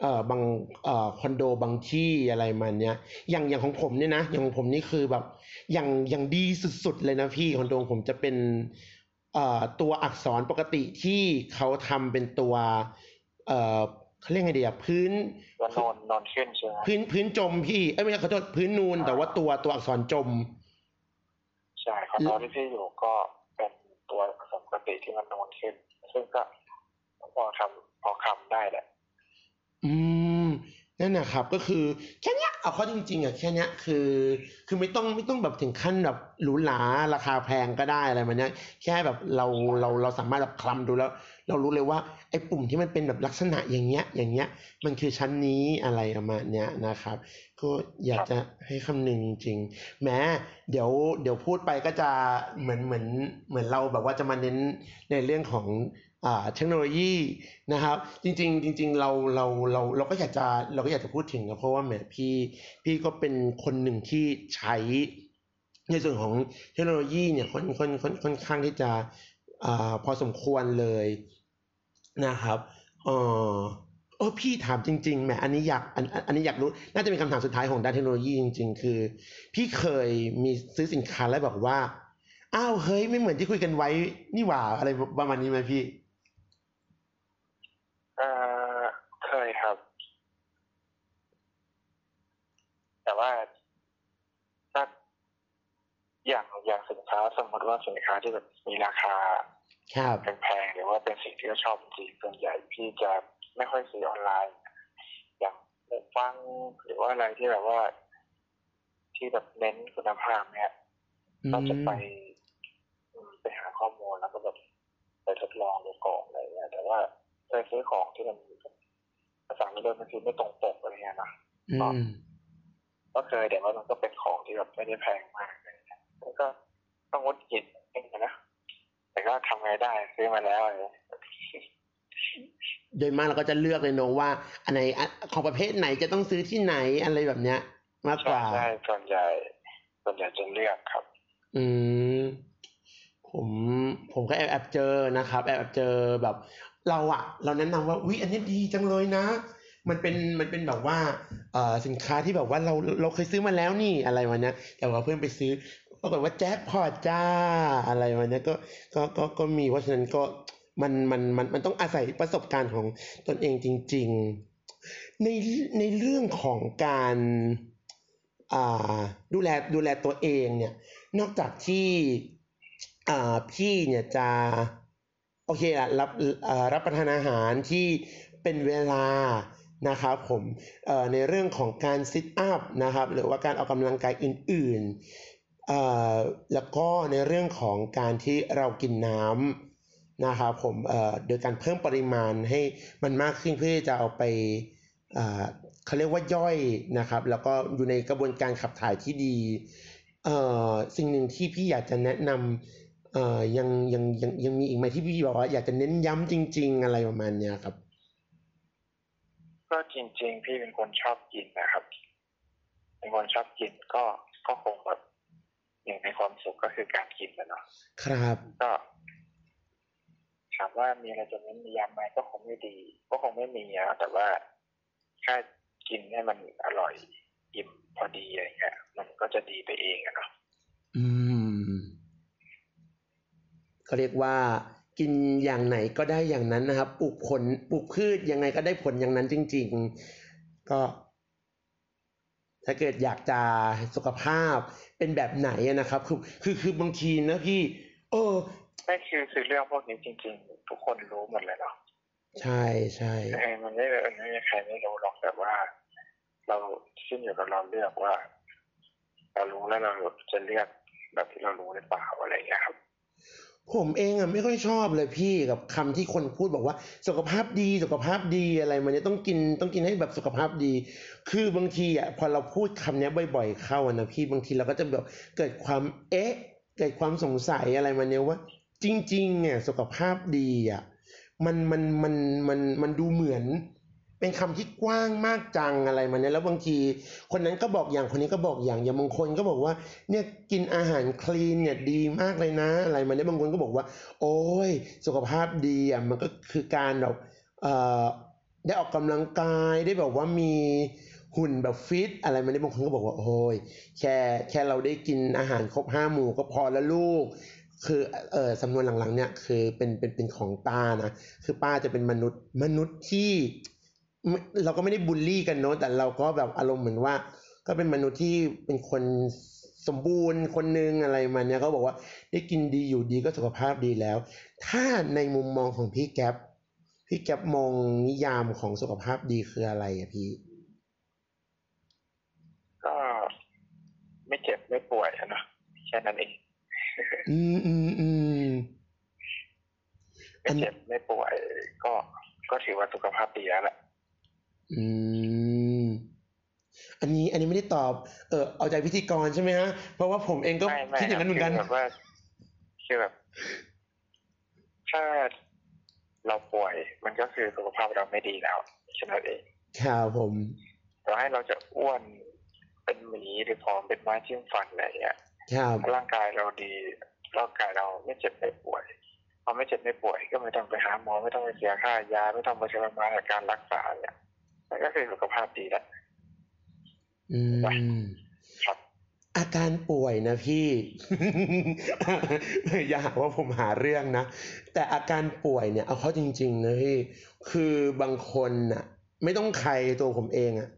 เอ่อบางเอ่อคอนโดบางที่อะไรมันเนี้ยอย่างอย่างของผมเนี่ยนะอย่างของผมนี่คือแบบอย่างอย่างดีสุดๆเลยนะพี่คอนโดของผมจะเป็นเอ่อตัวอักษรปกติที่เขาทำเป็นตัวเอ่อเขาเรียกไงดีอะพื้นว่านอนนอนขึ้นใช่ไหมพื้นพื้นจมพี่เอ้ยไม่ใช่ขอโทษพื้นนูนแต่ว่าตัวตัวอักษรจม ใช่คอนโดที่พี่อยู่ก็เป็นตัวปกติที่มันนอนขึ้น ซึ่งก็พ อทำพอคำได้แหละ อืมนั่นนะครับก็คือแค่เนี้ยเอาเข้อจริงๆอะแค่เนี้ยคือ คือไม่ต้องไม่ต้องแบบถึงขั้นแบบหรูหราราคาแพงก็ได้อะไรมันเนี้ยแค่แบบเราเราเราสามารถแบบคลำดูแล้ว เรารู้เลยว่าไอ้ปุ่มที่มันเป็นแบบลักษณะอย่างเงี้ย อย่างเงี้ย มันคือชั้นนี้อะไรประมาณเนี้ยนะครับ ก็อยากจะให้คำนึงจริงๆแม้เดี๋ยวเดี๋ยวพูดไปก็จะเหมือนเหมือนเหมือนเราแบบว่าจะมาเน้นในเรื่องของ เทคโนโลยีนะครับ จริงๆจริง ๆ เราเราเราเราก็อยากจะเราก็อยากจะพูดถึงนะเพราะว่าแหมพี่พี่ก็เป็นคนหนึ่งที่ใช้ในส่วนของเทคโนโลยีเนี่ยค่อนค่อนค่อนค่อนข้างที่จะอ่าพอสมควรเลยนะครับเออเออพี่ถามจริงๆแหมอันนี้อยากอันอันอันนี้อยากรู้ น่าจะเป็นคำถามสุดท้ายของด้านเทคโนโลยีจริง ๆ คือ พี่เคยมีซื้อสินค้าแล้วบอกว่าอ้าวเฮ้ยไม่เหมือนที่คุยกันไว้นี่หว่าอะไรประมาณนี้ไหมพี่ เออเคยครับ แต่ว่าถ้าอย่างอย่างสินค้าสมม ติว่าสินค้าที่แบบมีราคาครับแพงๆหรือว่าเป็นสิ่งที่เราชอบจริงๆส่วนใหญ่พี่จะไม่ค่อยซื้อออนไลน์อย่างหูฟังหรือว่าอะไรที่แบบว่า ที่แบบเน้นคุณภาพเนี่ยอืมก็จะไปอืมไปหาข้อมูลแล้วก็แบบไปทดลองดูก่อนอะไรเงี้ยแต่ว่าเคยซื้อของที่มันภาษาไม่เดินบางทีไม่ตรงปกอะไรเงี้ยนะอืมก็เคยแต่ว่ามันก็เป็นของที่แบบไม่ได้แพงมากอะไรเงี้ยมันก็ ต้องงดกินเองนะ แต่ก็ทำไงได้ซื้อมาแล้วอะไรเงี้ยโดยมากเราก็จะเลือกเลยเนอะว่า อันไหนอะของประเภทไหนจะต้องซื้อที่ไหนอะไรแบบเนี้ย มากกใช่ว่าใช่ส่วนใหญ่ส่วนใหญ่จะเลือกครับ อืมผมผมก็แอบแอบเจอนะครับแอบแอบเจอแบบ เราอะเราแนะนำว่าวิอันนี้ดีจังเลยนะ มันเป็นมันเป็นแบบว่าเอ่อสินค้าที่แบบว่าเราเราเคยซื้อมาแล้วนี่อะไรวันเนี้ยแต่ว่าเพื่อนไปซื้อ ปรากฏว่าแจ็คพอตจ้าอะไรวันนี้ก็ก็ก็ก็มีเพราะฉะนั้นก็มันมันมันมันต้องอาศัยประสบการณ์ของตนเองจริง ๆ ในในเรื่องของการอ่าดูแลดูแลตัวเองเนี่ยนอกจากที่อ่าพี่เนี่ยจะโอเคละรับรับประทานอาหารที่เป็นเวลานะครับผมในเรื่องของการซิทอัพนะครับหรือว่าการออกกำลังกายอื่นๆ แล้วก็ในเรื่องของการที่เรากินน้ำนะครับผมโดยการเพิ่มปริมาณให้มันมากขึ้นเพื่อจะเอาไปเขาเรียกว่าย่อยนะครับ แล้วก็อยู่ในกระบวนการขับถ่ายที่ดีสิ่งหนึ่งที่พี่อยากจะแนะนำยังยังยังยังมีอีกไหมที่พี่บอกว่าอยากจะเน้นย้ำจริง ๆ อะไรประมาณเนี้ยครับ ก็จริง ๆ พี่เป็นคนชอบกินนะครับ เป็นคนชอบกินก็ก็คงแบบ อย่างในความสุขก็คือการกินนะเนาะครับก็ถามว่ามีอะไรจะเน้นย้ำไหมก็คงไม่ดี ก็คงไม่มีนะแต่ว่าถ้ากินให้มันอร่อยอิ่มพอดีอะไรเงี้ยมันก็จะดีไปเองอะเนาะอืมเขาเรียกว่ากินอย่างไหนก็ได้อย่างนั้นนะครับปลูกผลปลูกพืชยังไงก็ได้ผลอย่างนั้นจริง ๆ ก็ ถ้าเกิดอยากจะสุขภาพ เป็นแบบไหนอะนะครับ คือคือคือบางทีนะพี่เออไม่คือคือเรื่องพวกนี้จริง ๆ ทุกคนรู้หมดเลยเนาะใช่ใช่เออมันไม่มันไม่มีใครไม่รู้หรอกแต่ว่า เราขึ้นอยู่กับเราเลือกว่า เรารู้แล้วเราจะเลือกแบบที่เรารู้หรือเปล่าอะไรอย่างเงี้ยครับ ผมเองอะไม่ค่อยชอบเลยพี่กับคำที่คนพูดบอกว่า สุขภาพดีสุขภาพดีอะไรมันเนี่ยต้องกินต้องกินให้แบบสุขภาพดี คือบางทีอะพอเราพูดคำเนี้ยบ่อย ๆ เข้าอะนะพี่บางทีเราก็จะแบบเกิดความเอ๊ะ เกิดความสงสัยอะไรมันเนี่ยว่า จริงๆเนี่ยสุขภาพดีอะมันมันมันมันมันดูเหมือน เป็นคำที่กว้างมากจังอะไรมันเนี่ยแล้วบางที คนนั้นก็บอกอย่างคนนี้ก็บอกอย่างอย่างบางคนก็บอกว่าเนี่ยกินอาหารคลีนเนี่ยดีมากเลยนะ อะไรมันเนี่ยบางคนก็บอกว่า โอ้ยสุขภาพดีอะมันก็คือการแบบเอ่อได้ออกกำลังกายได้แบบว่ามีหุ่นแบบฟิตอะไรมันเนี่ยบางคนก็บอกว่าโอ้ยแค่แค่เราได้กินอาหารครบห้าหมู่ก็พอแล้วลูกคือเออสำนวนหลังๆเนี่ยคือเป็นเป็นเป็นของป้านะคือป้าจะเป็นมนุษย์มนุษย์ที่ ไม่เราก็ไม่ได้บูลลี่กันเนอะแต่เราก็แบบอารมณ์เหมือนว่า ก็เป็นมนุษย์ที่เป็นคนสมบูรณ์คนหนึ่งอะไรมาเนี่ยเขาบอกว่าได้กินดีอยู่ดีก็สุขภาพดีแล้ว ถ้าในมุมมองของพี่แก๊ปพี่แก๊ปมองนิยามของสุขภาพดีคืออะไรอะพี่ ก็ไม่เจ็บไม่ป่วยอะเนาะแค่นั้นเอง อืมอืมอืมไม่เจ็บไม่ป่วย ก็ก็ถือว่าสุขภาพดีแล้วแหละ อืม อันนี้อันนี้ไม่ได้ตอบ เออเอาใจพิธีกรใช่ไหมฮะ เพราะว่าผมเองก็ไม่ไม่คิดอย่างนั้นเหมือนกันคืแบบว่าคือแบบถ้าเราป่วยมันก็คือสุขภาพเราไม่ดีแล้วแค่นั้นเองครับผมต่อให้เราจะอ้วนเป็นหมีหรือผอมเป็นไม้จิ้มฟันอะไรเงี้ยครับถ้าร่างกายเราดีร่างกายเราไม่เจ็บไม่ป่วยพอไม่เจ็บไม่ป่วยก็ไม่ต้องไปหาหมอไม่ต้องไปเสียค่ายาไม่ต้องไปใช้ประมาณในการรักษาเนี่ยมัน ก็คือสุขภาพดีแล้วอืมครับอาการป่วยนะพี่ อย่าหาว่าผมหาเรื่องนะ แต่อาการป่วยเนี่ย เอาเข้าจริง ๆ นะพี่ คือบางคนน่ะ ไม่ต้องใครตัวผมเองอะ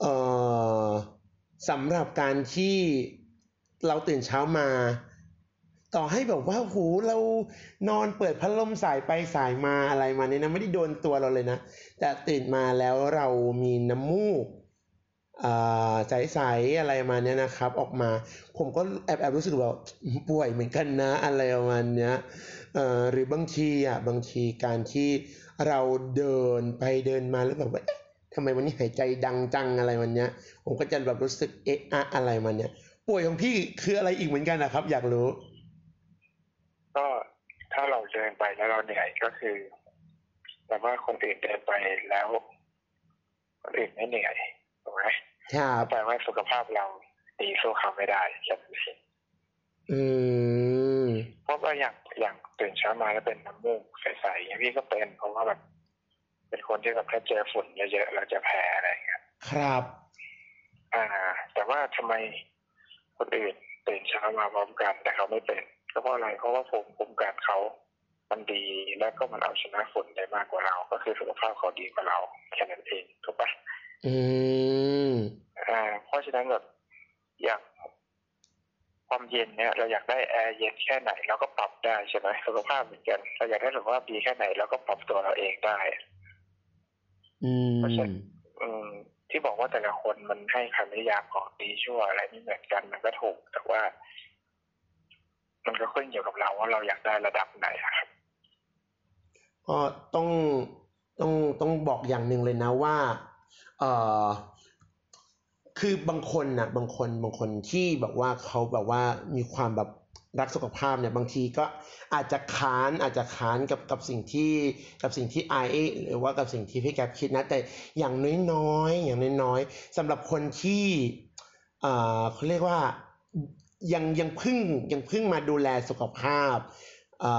เอ่อสำหรับการที่เราตื่นเช้ามา ต่อให้แบบว่าหูเรานอนเปิดพัดลมสายไปสายมาอะไรมาเนี่ยนะไม่ได้โดนตัวเราเลยนะ แต่ตื่นมาแล้วเรามีน้ำมูกอ่าใสๆอะไรมาเนี้ยนะครับ ออกมา ผมก็แอบแอบรู้สึกแบบป่วยเหมือนกันนะอะไรประมาณเนี้ยเอ่อหรือบางทีอะบางทีการที่เราเดินไปเดินมาแล้วแบบว่าทำไมวันนี้หายใจดังจังอะไรมันเนี้ย ผมก็จะแบบรู้สึกเอะอะอะไรมันเนี้ยป่วยของพี่คืออะไรอีกเหมือนกันนะครับ อยากรู้ ก็ถ้าเราเดิน ไปแล้วเราเหนื่อยก็คือแต่ว่าคนอื่นเดินไปแล้ว คนอื่นไม่เหนื่อยถูกไหมครับแปลว่าสุขภาพเราดีสู้เขาไม่ได้แค่นั้นเองอืมเพราะว่าอย่างอย่างตื่นเช้ามาแล้วเป็นน้ำมูกใสๆอย่างพี่ก็เป็นเพราะว่าแบบเป็นคนที่แบบถ้าเจอฝุ่นเยอะๆเราจะแพ้อะไรอย่างเงี้ยครับ อ่า แต่ว่าทำไมคนอื่นตื่นเช้ามาพร้อมกันแต่เขาไม่เป็นก็เพราะอะไรเพราะว่าภูมิคุ้มกันเขา มันดีแล้วก็มันเอาชนะฝุ่นได้มากกว่าเรา ก็คือสุขภาพเขาดีกว่าเราแค่นั้นเองถูกปะอืมอ่าเพราะฉะนั้นแบบอย่างความเย็นเนี่ยเราอยากได้แอร์เย็นแค่ไหนเราก็ปรับได้ใช่ไหมสุขภาพเหมือนกันเราอยากได้สุขภาพดีแค่ไหนเราก็ปรับตัวเราเองได้ อืมอืมที่บอกว่าแต่ละคนมันให้คำนิยามของดีชั่วอะไรไม่เหมือนกันมันก็ถูกแต่ว่า มันก็ขึ้นอยู่กับเราว่าเราอยากได้ระดับไหนอะครับ ก็ต้องต้องต้องบอกอย่างหนึ่งเลยนะว่าเออคือบางคนนะบางคนบางคนที่แบบว่าเขาแบบว่ามีความแบบรักสุขภาพเนี่ยบางทีก็อาจจะค้านอาจจะค้านกับกับสิ่งที่กับสิ่งที่ไอหรือว่ากับสิ่งที่พี่แกคิดนะ แต่อย่างน้อยๆอย่างน้อยๆสำหรับคนที่เอ่อเขาเรียกว่ายังยังพึ่งยังพึ่งมาดูแลสุขภาพ อ่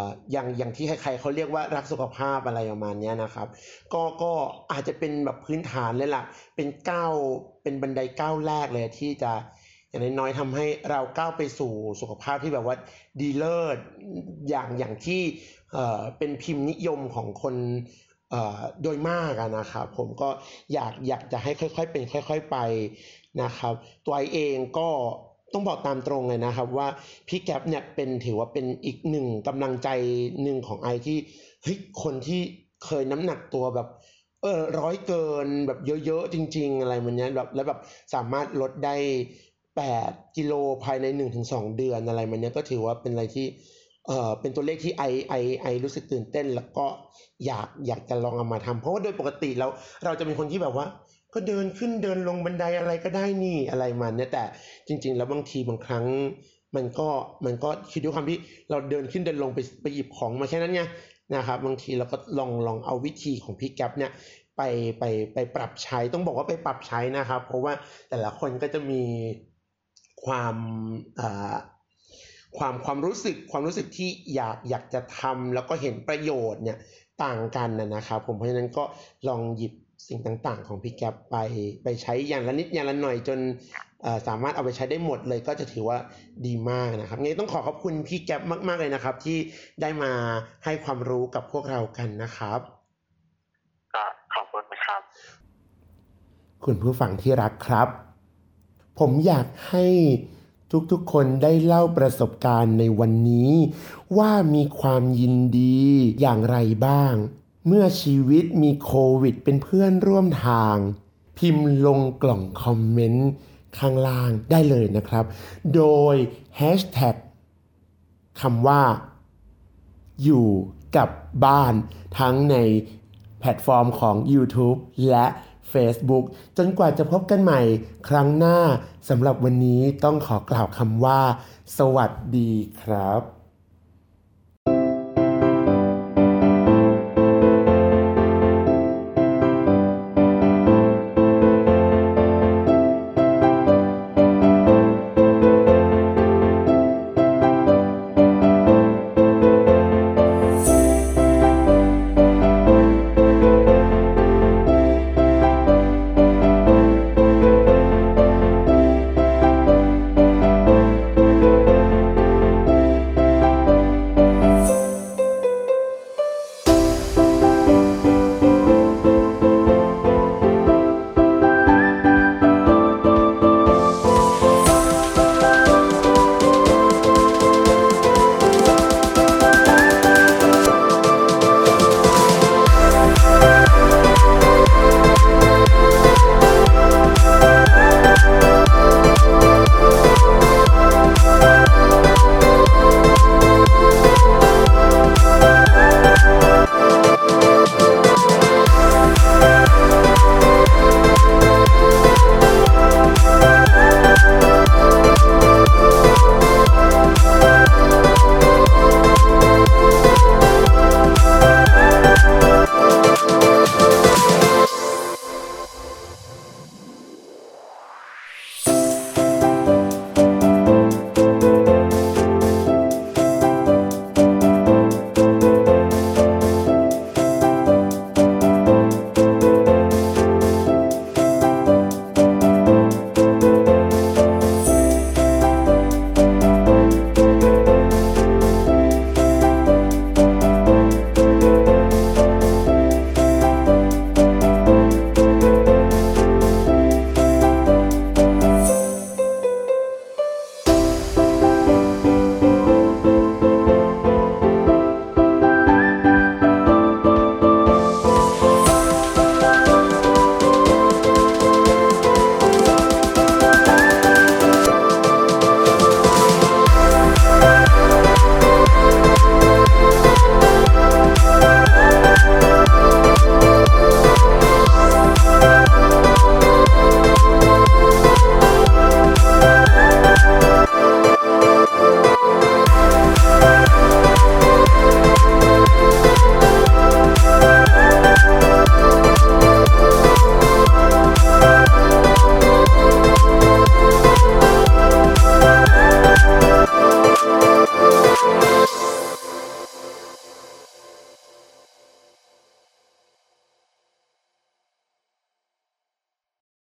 ออย่างอย่างที่ใครๆเขาเรียกว่ารักสุขภาพอะไรประมาณนี้นะครับ ก็ก็อาจจะเป็นแบบพื้นฐานเลยล่ะ เป็นก้าวเป็นบันไดก้าวแรกเลยที่จะอย่างน้อยๆทำให้เราก้าวไปสู่สุขภาพที่แบบว่าดีเลิศอย่างอย่างที่เอ่อเป็นพิมพ์นิยมของคนเอ่อโดยมากอะนะครับผมก็อยากอยากจะให้ค่อยๆเป็นค่อย ๆไปนะครับ ตัวเองก็ ต้องบอกตามตรงเลยนะครับว่าพี่แก๊ปเนี่ยเป็นถือว่าเป็นอีกหนึ่งกำลังใจหนึ่งของไอที่เฮ้ยคนที่เคยน้ำหนักตัวแบบเออร้อยเกินแบบเยอะๆจริง ๆ อะไรมันเนี้ยแบบแล้วแบบสามารถลดได้แปดกิโลภายในหนึ่งถึงสองเดือนอะไรมันเนี้ยก็ถือว่าเป็นอะไรที่เออเป็นตัวเลขที่ไอไอไอรู้สึกตื่นเต้น แล้วก็อยากอยากจะลองเอามาทำเพราะว่าโดยปกติแล้วเราจะเป็นคนที่แบบว่า ก็เดินขึ้นเดินลงบันไดอะไรก็ได้นี่อะไรมันเนี่ยแต่จริง ๆ แล้วบางทีบางครั้งมันก็มันก็คือด้วยความที่เราเดินขึ้นเดินลงไปไปหยิบของมาแค่นั้นไงนะครับบางทีเราก็ลองลองเอาวิธีของพี่แก๊ปเนี่ยไปไปไปปรับใช้ต้องบอกว่าไปปรับใช้นะครับ เพราะว่าแต่ละคนก็จะมีความอ่าความความรู้สึกความรู้สึกที่อยากอยากจะทำแล้วก็เห็นประโยชน์เนี่ย ต่างกันนะนะครับผมเพราะฉะนั้นก็ลองหยิบสิ่งต่างๆ ของพี่แก๊ปไปไปใช้อย่างละนิดอย่างละหน่อยจนเอ่อสามารถเอาไปใช้ได้หมดเลยก็จะถือว่าดีมากนะครับงั้นต้องขอขอบคุณพี่แก๊ปมาก ๆเลยนะครับ ที่ได้มาให้ความรู้กับพวกเรากันนะครับก็ขอบคุณนะครับ คุณผู้ฟังที่รักครับ ผมอยากให้ ทุกๆ คนได้เล่าประสบการณ์ในวันนี้ ว่ามีความยินดีอย่างไรบ้าง เมื่อชีวิตมีโควิดเป็นเพื่อนร่วมทาง พิมพ์ลงกล่องคอมเมนต์ข้างล่างได้เลยนะครับ โดย Hashtag คำว่า อยู่กับบ้านทั้งในแพลตฟอร์มของ YouTube และ Facebook จนกว่าจะพบกันใหม่ครั้งหน้าสำหรับวันนี้ต้องขอกล่าวคำว่า สวัสดีครับ